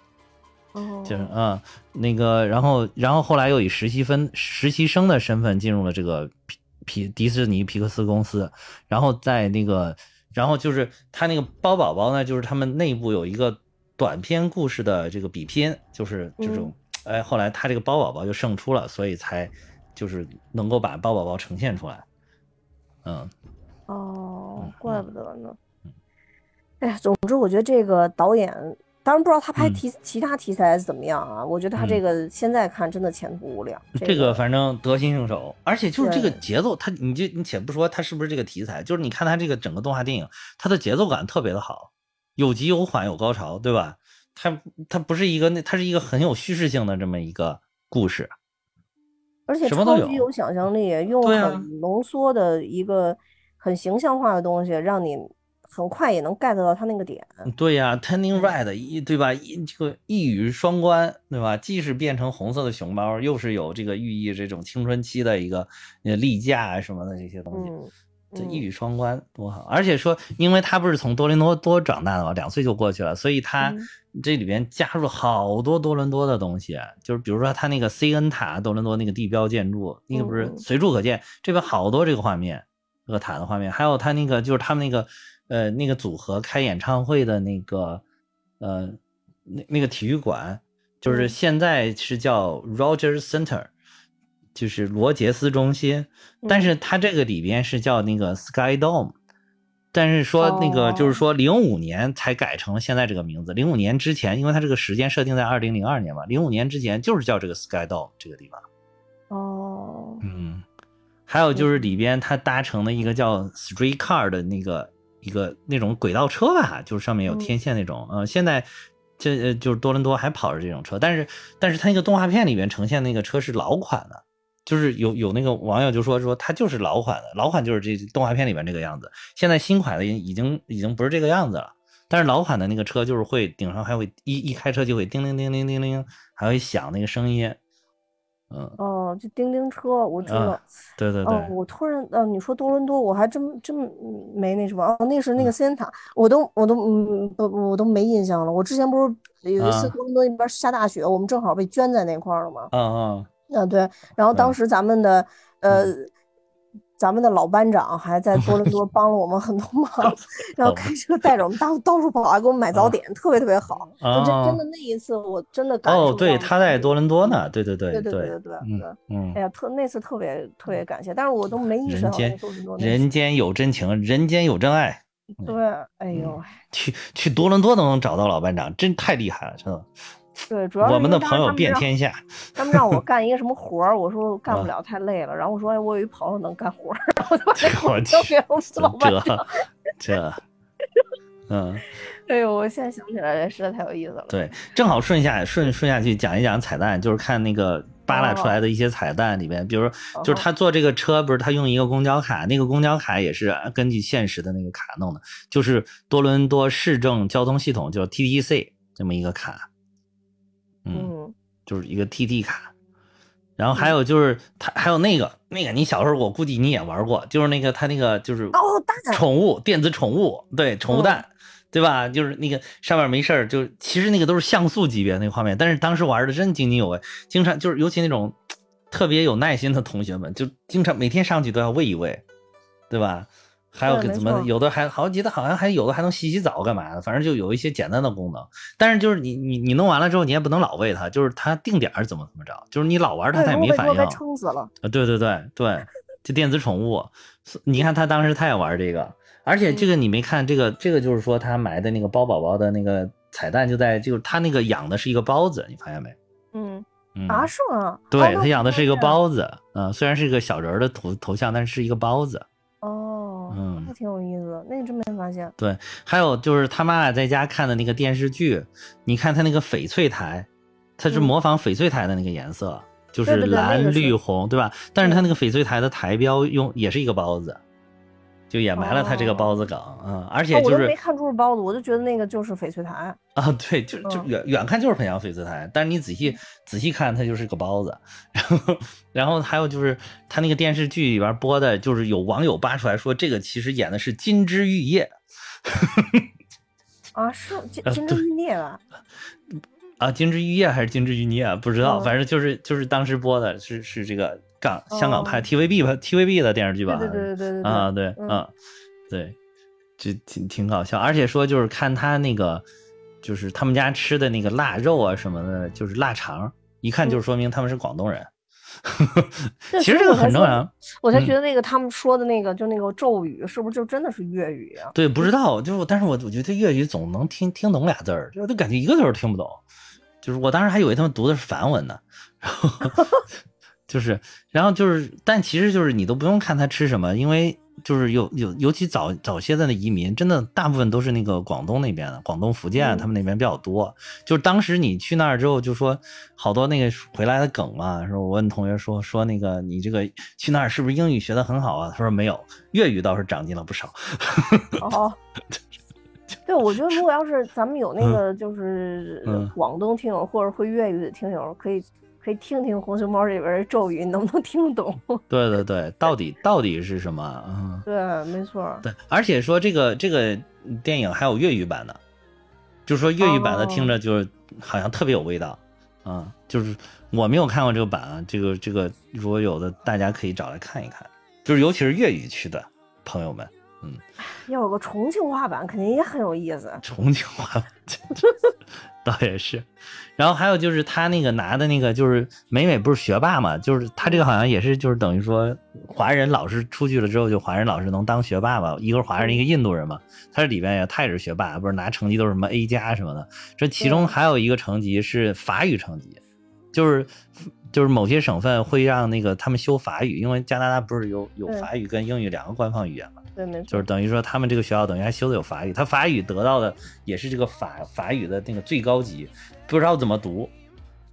哦，就是嗯、那个，然后然后后来又以实习分实习生的身份进入了这个皮皮迪士尼皮克斯公司，然后在那个，然后就是他那个包宝宝呢，就是他们内部有一个短篇故事的这个比拼，就是这种，哎，后来他这个包宝宝就胜出了，所以才就是能够把包宝宝呈现出来，嗯，哦，怪不得呢。哎呀，总之我觉得这个导演，当然不知道他拍嗯题其他题材怎么样啊。我觉得他这嗯个现在看真的前途无量。这个反正得心应手，而且就是这个节奏，他你就你且不说他是不是这个题材，就是你看他这个整个动画电影，它的节奏感特别的好，有急有缓有高潮，对吧？它它不是一个那它是一个很有叙事性的这么一个故事，而且什么都有超级有想象力，用很浓缩的一个很形象化的东西，让你很快也能 get 到它那个点。对呀、t u r n i n g red 一对吧？一这个一语双关，对吧？既是变成红色的熊猫，又是有这个寓意这种青春期的一个呃例假啊什么的这些东西。嗯，嗯这一语双关多好！而且说，因为他不是从多伦多多长大的嘛，两岁就过去了，所以他嗯这里边加入了好多多伦多的东西，就是比如说他那个 CN 塔多伦多那个地标建筑，那个不是随处可见，这边好多这个画面，这个塔的画面，还有他那个就是他们那个呃那个组合开演唱会的那个呃那那个体育馆，就是嗯。现在是叫 Rogers Center，就是罗杰斯中心，但嗯。是它这个里边是叫那个 Sky Dome，但是说那个就是哦说零五年才改成了现在这个名字，零五年之前，因为它这个时间设定在二零零二年嘛，零五年之前就是叫这个 Sky Dome 这个地方。哦，嗯，还有就是里边它搭乘的一个叫 Streetcar 的那个一个那种轨道车吧，就是上面有嗯天线那种。呃，现在这呃就是多伦多还跑着这种车，但是但是它那个动画片里面呈现那个车是老款的，就是有有那个网友就说说它就是老款的，老款就是这动画片里边这个样子。现在新款的已经已经不是这个样子了。但是老款的那个车就是会顶上还会一一开车就会叮铃叮铃叮铃，还会响那个声音，嗯，哦，就叮叮车，我知道。啊对对对，哦，我突然，呃，你说多伦多，我还真真没那什么。哦，那是那个仙塔，我都我都嗯不我都没印象了。我之前不是有一次啊多伦多那边下大雪，我们正好被圈在那块儿了吗？嗯嗯。啊对，然后当时咱们的呃，咱们的老班长还在多伦多 *laughs* 帮了我们很多忙，然后开车带着我们到处到处跑，还给我们买早点，特别特别好。啊！真的那一次，我真的感哦，对，他在多伦多呢，对对对对对对对对。嗯，哎呀，特那次特别特别感谢，但是我都没意识。人间人间有真情，人间有真爱。对，哎呦，去去多伦多都能找到老班长，真太厉害了，真的。对，主要是我们的朋友遍天下，他们让我 *laughs* 干一个什么活儿，我说我干不啊了，太累了。然后我说，哎，我有一朋友能干活儿，然后就 *laughs* 把这活我给我们老班长。这这，*laughs* 嗯，哎呦，我现在想起来实在太有意思了。对，正好顺下顺顺下去讲一讲彩蛋，就是看那个扒拉出来的一些彩蛋里边，比如说就是他坐这个车，不是他用一个公交卡，那个公交卡也是根据现实的那个卡弄的，就是多伦多市政交通系统，就是 TTC 这么一个卡，就是一个 TT 卡。然后还有就是他还有那个那个，你小时候我估计你也玩过，就是那个他那个就是哦蛋宠物电子宠物，对宠物蛋，对吧？就是那个上面没事儿，就其实那个都是像素级别那个画面，但是当时玩的真津津有味，经常就是尤其那种特别有耐心的同学们，就经常每天上去都要喂一喂，对吧？还有个怎么有的还好几的好像还有的还能洗洗澡干嘛的，反正就有一些简单的功能。但是就是你你你弄完了之后，你也不能老喂它，就是它定点儿怎么怎么着，就是你老玩它它也没反应。撑死了。啊，对对对对，这 *laughs* 电子宠物。你看他当时他也玩这个，而且这个你没看这个，这个就是说他埋的那个包宝宝的那个彩蛋就在，就是他那个养的是一个包子，你发现没？嗯嗯啊，是吗？对哦他养的是一个。包子，嗯，虽然是一个小人儿的头头像，但是是一个包子。挺有意思的，那个真没发现。对，还有就是他妈妈在家看的那个电视剧，你看他那个翡翠台，它是嗯模仿翡翠台的那个颜色，就是蓝绿红，对吧？但是他那个翡翠台的台标用也是一个包子，就掩埋了他这个哦包子梗，嗯，而哦且就是没看出是包子，我就觉得那个就是翡翠台。啊，对，就 *laughs* 就嗯远远看就是很像翡翠台，但是你仔细仔细看，它就是个包子。然后，然后还有就是他那个电视剧里边播的，就是有网友扒出来说，这个其实演的是金枝玉叶啊，是金呃 *laughs* 金枝玉叶吧？啊，金枝玉叶还是金枝玉孽啊？不知道，嗯反正就是就是当时播的是是这个港香港拍哦 TVB 吧 TVB 的电视剧吧？对对对啊，对，嗯啊，对，这挺挺搞笑，而且说就是看他那个，就是他们家吃的那个腊肉啊什么的，就是腊肠，一看就是说明他们是广东人。*laughs* 其实这个很正常，嗯我才觉得那个他们说的那个就那个咒语，是不是就真的是粤语啊？对，不知道，就是但是我我觉得粤语总能听听懂俩字儿，就就感觉一个字儿都听不懂。就是我当时还以为他们读的是梵文呢，然后就是，然后就是，但其实就是你都不用看他吃什么，因为就是有有，尤其早早些的那移民，真的大部分都是那个广东那边的，广东、福建嗯他们那边比较多。就是当时你去那儿之后，就说好多那个回来的梗嘛，说我问同学说说那个你这个去那儿是不是英语学的很好啊？他说没有，粤语倒是长进了不少。哦，*laughs* 对，我觉得如果要是咱们有那个就是嗯广东听友或者会粤语的听友，可以可以听听红熊猫里边的咒语，你能不能听懂？*laughs* 对对对，到底到底是什么？嗯，对，没错。对，而且说这个这个电影还有粤语版的，就是说粤语版的听着就是好像特别有味道，嗯、就是我没有看过这个版啊，这个这个如果有的大家可以找来看一看，就是尤其是粤语区的朋友们，嗯，要有个重庆话版，肯定也很有意思。*laughs* 重庆话 *laughs* 倒也是。然后还有就是他那个拿的那个，就是美美不是学霸嘛，就是他这个好像也是就是等于说华人老师出去了之后，就华人老师能当学霸吧，一个是华人，一个印度人嘛，他这里边也他也是学霸，不是拿成绩都是什么 A 加什么的，这其中还有一个成绩是法语成绩，就是。就是某些省份会让那个他们修法语，因为加拿大不是有有法语跟英语两个官方语言嘛，对，没错。就是等于说他们这个学校等于还修的有法语，他法语得到的也是这个法法语的那个最高级，不知道怎么读，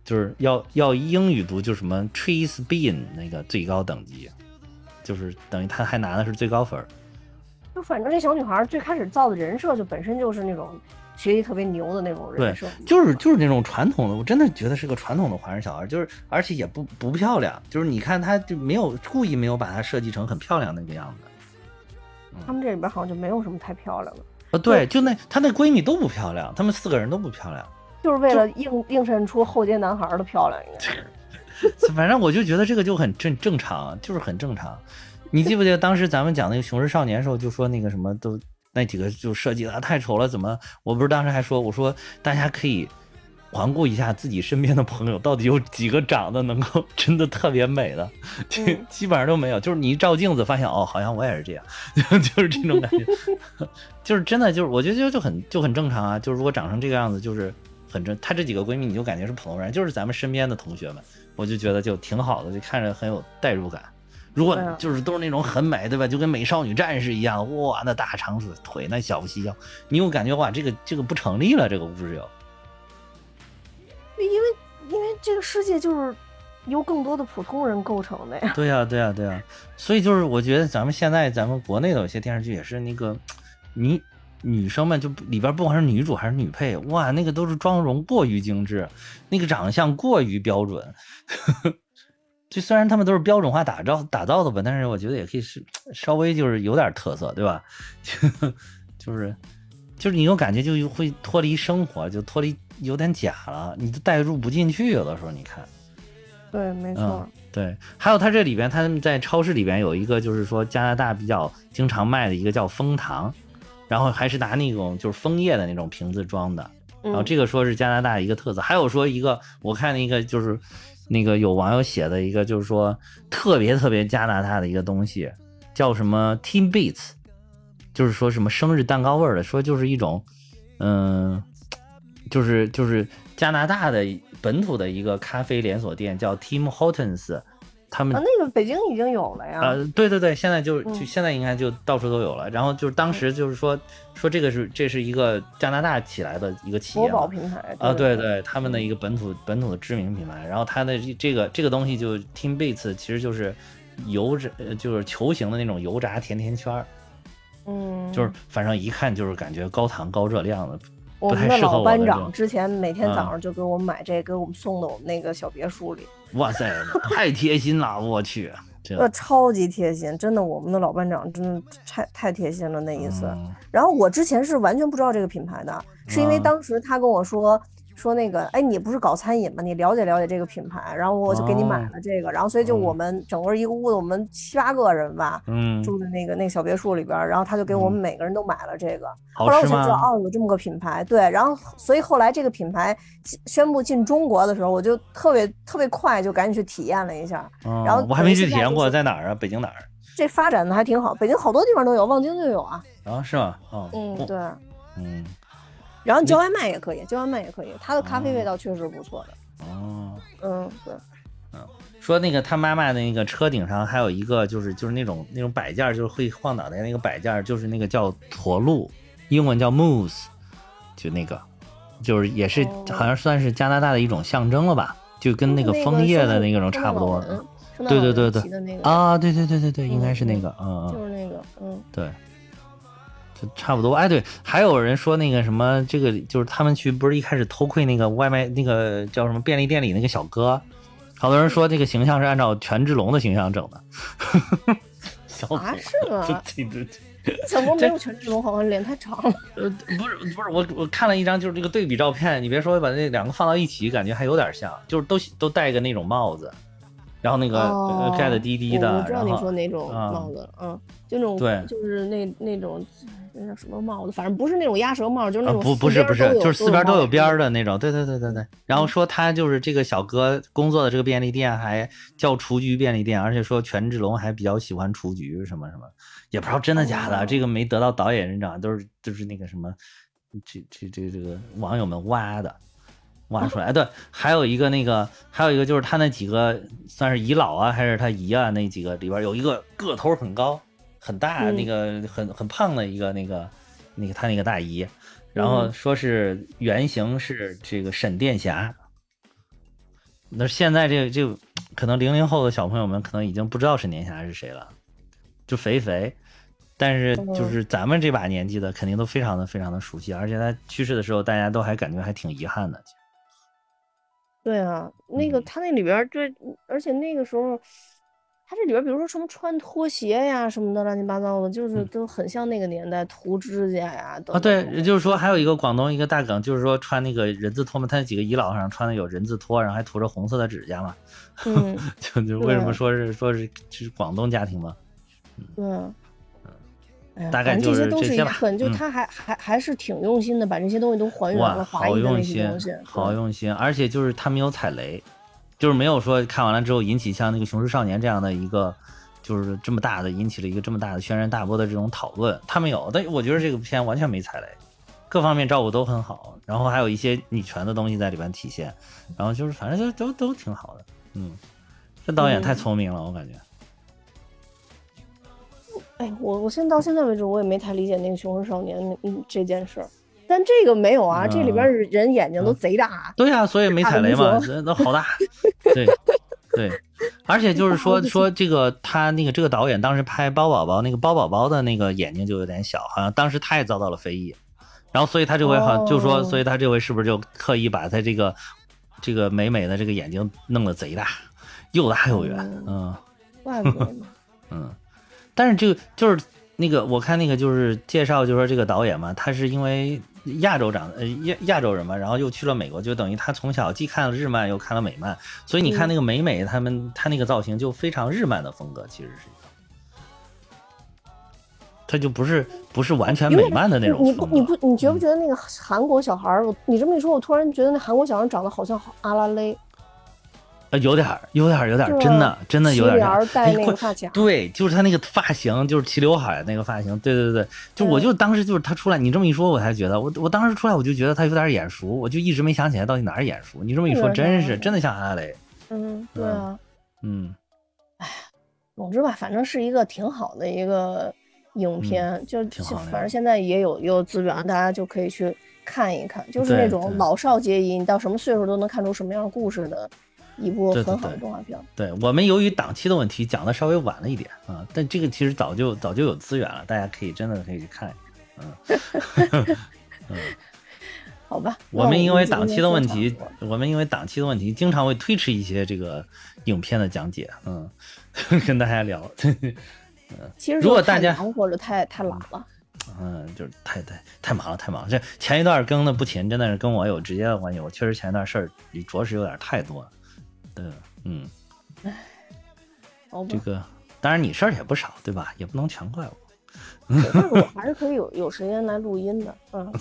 就是要要英语读，就什么 trees bean 那个最高等级，就是等于他还拿的是最高分。就反正这小女孩最开始造的人设就本身就是那种学习特别牛的那种人设，，就是就是那种传统的，我真的觉得是个传统的华人小孩，就是而且也不不漂亮，就是你看她就没有故意没有把她设计成很漂亮那个样子。他们这里边好像就没有什么太漂亮的，呃，对，就那她那闺蜜都不漂亮，她们四个人都不漂亮。就是为了映映衬出后街男孩的漂亮，应该是。*laughs* 反正我就觉得这个就很正正常，就是很正常。你记不记得当时咱们讲那个《雄狮少年》的时候，就说那个什么都那几个就设计的太丑了，怎么？我不是当时还说，我说大家可以环顾一下自己身边的朋友，到底有几个长得能够 *laughs* 真的特别美的，这嗯基本上都没有。就是你一照镜子，发现哦，好像我也是这样，*laughs* 就是这种感觉，*laughs* 就是真的就是我觉得就就很就很正常啊。就是如果长成这个样子，就是很正。她这几个闺蜜，你就感觉是普通人，就是咱们身边的同学们，我就觉得就挺好的，就看着很有代入感。如果就是都是那种很美，对吧？就跟美少女战士一样，哇，那大长腿，那小细腰，你又感觉哇，这个这个不成立了，这个故事就。因为因为这个世界就是由更多的普通人构成的呀。*laughs* 对呀、对呀、对呀、所以就是我觉得咱们现在咱们国内的有些电视剧也是那个，女女生们就里边不管是女主还是女配，哇，那个都是妆容过于精致，那个长相过于标准。*laughs* 就虽然他们都是标准化打造打造的吧，但是我觉得也可以是稍微就是有点特色，对吧？*laughs* 就是就是你有感觉就会脱离生活，就脱离有点假了，你都代入不进去，有的时候你看。对，没错嗯。，对，还有它这里边，他们在超市里边有一个，就是说加拿大比较经常卖的一个叫枫糖，然后还是拿那种就是枫叶的那种瓶子装的，然后嗯这个说是加拿大一个特色，还有说一个我看那个就是那个有网友写的一个，就是说特别特别加拿大的一个东西，叫什么 Team Beats，就是说什么生日蛋糕味儿的，说就是一种，嗯，就是就是加拿大的本土的一个咖啡连锁店，叫 Tim Hortons，他们啊，那个北京已经有了呀。呃，对对对，现在就就嗯现在应该就到处都有了。然后就是当时就是说说这个是这是一个加拿大起来的一个企业国宝品牌啊，对对对，他们的一个本土本土的知名品牌。然后它的这这个这个东西就 Team Beats 其实就是油炸呃就是球形的那种油炸甜甜圈儿，嗯，就是反正一看就是感觉高糖高热量的。我们的老班长之前每天早嗯。上就给我们买这，给我们送到我们那个小别墅里，哇塞，太贴心了，我去，*laughs* 这呃，超级贴心，真的，我们的老班长真的太太贴心了那一次。嗯。然后我之前是完全不知道这个品牌的，是因为啊当时他跟我说说那个，哎，你不是搞餐饮吗？你了解了解这个品牌，然后我就给你买哦了这个，然后所以就我嗯们整个一个屋子，我们七八个人吧，嗯，住的那个那个小别墅里边，然后他就给我们每个人都买了这个。好后来我吃才知道，哦，有这么个品牌，对，然后所以后来这个品牌宣布进中国的时候，我就特别特别快就赶紧去体验了一下，然后嗯我还没去体验过，在哪儿啊？北京哪儿？这发展的还挺好，北京好多地方都有，望京就有啊，啊，是吗？哦，嗯，哦对。嗯，然后你叫外卖也可以，叫外卖也可以，它的咖啡味道确实不错的。哦。嗯，对，嗯说那个他妈妈的那个车顶上还有一个就是就是那种那种摆件，就是会晃脑袋那个摆件，就是那个叫驼鹿，英文叫 moose，就那个，就是也是哦。好像算是加拿大的一种象征了吧，就跟那个枫叶的那种差不多。对对对对啊，对对对对对，应该是那嗯个，嗯嗯，就是那个，嗯，对，就差不多。哎，对，还有人说那个什么，这个就是他们去不是一开始偷窥那个外卖那个叫什么便利店里那个小哥，好多人说这个形象是按照权志龙的形象整的。小啊左是吗这这这小哥没有权志龙，好像脸太长了。*laughs* 呃，不是不是，我我看了一张就是这个对比照片，你别说把那两个放到一起，感觉还有点像，就是都都戴个那种帽子，然后那个、盖的低低的，我我知道你说哪种啊帽子，嗯，就那种，对就是那那种那叫什么帽子，反正不是那种鸭舌帽，就是那啊种不不是不是，就是四边都有边儿的。那种，对对对对对。然后说他就是这个小哥工作的这个便利店还叫雏菊便利店，而且说权志龙还比较喜欢雏菊什么什么，也不知道真的假的，哦这个没得到导演认证，都是就是那个什么，这这这这个网友们挖的。挖出来，哎对，还有一个那个，还有一个就是他那几个算是姨姥啊，还是他姨啊，那几个里边有一个个头很高、很大，嗯。那个很很胖的一个那个那个他那个大姨，然后嗯说是原型是这个沈殿霞。那现在这个这个可能零零后的小朋友们可能已经不知道沈殿霞是谁了，就肥肥，但是就是咱们这把年纪的肯定都非常的非常的熟悉，而且他去世的时候大家都还感觉还挺遗憾的。对啊，那个嗯。他那里边儿对，而且那个时候，他这里边比如说什么穿拖鞋呀什么的乱七八糟的，就是都很像那个年代涂指甲呀啊，对，等等就是说还有一个广东一个大梗，就是说穿那个人字拖嘛，他那几个遗老上穿的有人字拖，然后还涂着红色的指甲嘛，嗯，*laughs* 就就为什么说是说是是广东家庭嘛？对啊。哎大概就是这些吧是一很，就嗯他还还还是挺用心的，把这些东西都还原哇，了华好裔的那用心些东西。，对好用心，而且就是他没有踩雷，就是没有说看完了之后引起像那个《雄狮少年》这样的一个，就是这么大的引起了一个这么大的轩然大波的这种讨论，他没有，但我觉得这个片完全没踩雷，各方面照顾都很好，然后还有一些女权的东西在里边体现，然后就是反正就都都挺好的，嗯，这导演太嗯聪明了，我感觉。哎，我我现在到现在为止，我也没太理解那个《雄狮少年》嗯这件事儿。但这个没有啊，这里边人眼睛都贼大。对呀、所以没踩雷嘛，大这都好大，*laughs* 对对，而且就是说 *laughs* 说这个他那个这个导演当时拍包宝宝那个包宝宝的那个眼睛就有点小，好像当时他也遭到了非议，然后所以他这回好像就说，哦。所以他这回是不是就刻意把他这个这个美美的这个眼睛弄得贼大，又大又圆，嗯。怪不得。*laughs* 嗯，但是这个就是那个我看那个就是介绍，就说这个导演嘛，他是因为亚洲长呃亚亚洲人嘛，然后又去了美国，就等于他从小既看了日漫又看了美漫，所以你看那个美美他们他那个造型就非常日漫的风格，其实是。他就不是不是完全美漫的那种你不你不你觉不觉得那个韩国小孩儿？我你这么一说，我突然觉得那韩国小孩长得好像阿拉蕾。呃，有点儿，有点儿，有点儿，真的，真的有点儿像。帘儿。戴哎会那个发卡对，就是他那个发型，就是齐刘海那个发型，对对对。对，就我嗯就当时就是他出来，你这么一说，我才觉得，我我当时出来我就觉得他有点眼熟，我就一直没想起来到底哪儿眼熟。你这么一说，真是是真的像阿雷，嗯，对嗯。啊，嗯，总之吧，反正是一个挺好的一个影片，就反正现在也有也有资源，大家就可以去看一看，就是那种老少皆宜，你到什么岁数都能看出什么样的故事的一部很好的动画片。对我们由于档期的问题讲的稍微晚了一点啊，但这个其实早就早就有资源了，大家可以真的可以去看一看。嗯，*laughs* *laughs* 好吧，我们因为档期的问题，我们因为档期的问题，经常会推迟一些这个影片的讲解，嗯，*laughs* 跟大家聊，嗯其实如果大家或者太太懒了，嗯，就是太太太忙了，太忙了。这前一段更的不勤，真的是跟我有直接的关系。我确实前一段事儿着实有点太多了。对，嗯，*laughs* 好吧这，个当然你事儿也不少，对吧？也不能全怪我。但是我 *laughs* 还是可以有有时间来录音的，嗯，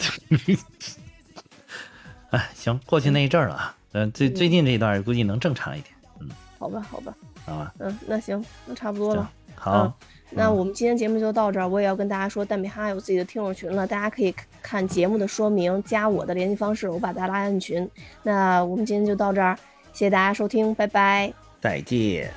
*laughs* 哎，行，过去那一阵儿了啊。嗯，最最近这一段估计能正常一点，嗯好吧，好吧，好吧？嗯，那行，那差不多了。，好嗯，那我们今天节目就到这儿，我也要跟大家说，蛋米哈有自己的听友群了，大家可以看节目的说明，加我的联系方式，我把大家拉进群。那我们今天就到这儿，谢谢大家收听，拜拜。再见。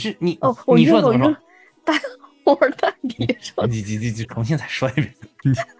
是你哦，我你晕了，我晕了说怎么说？。*laughs* 大伙儿大别说你你你你重新再说一遍。*laughs*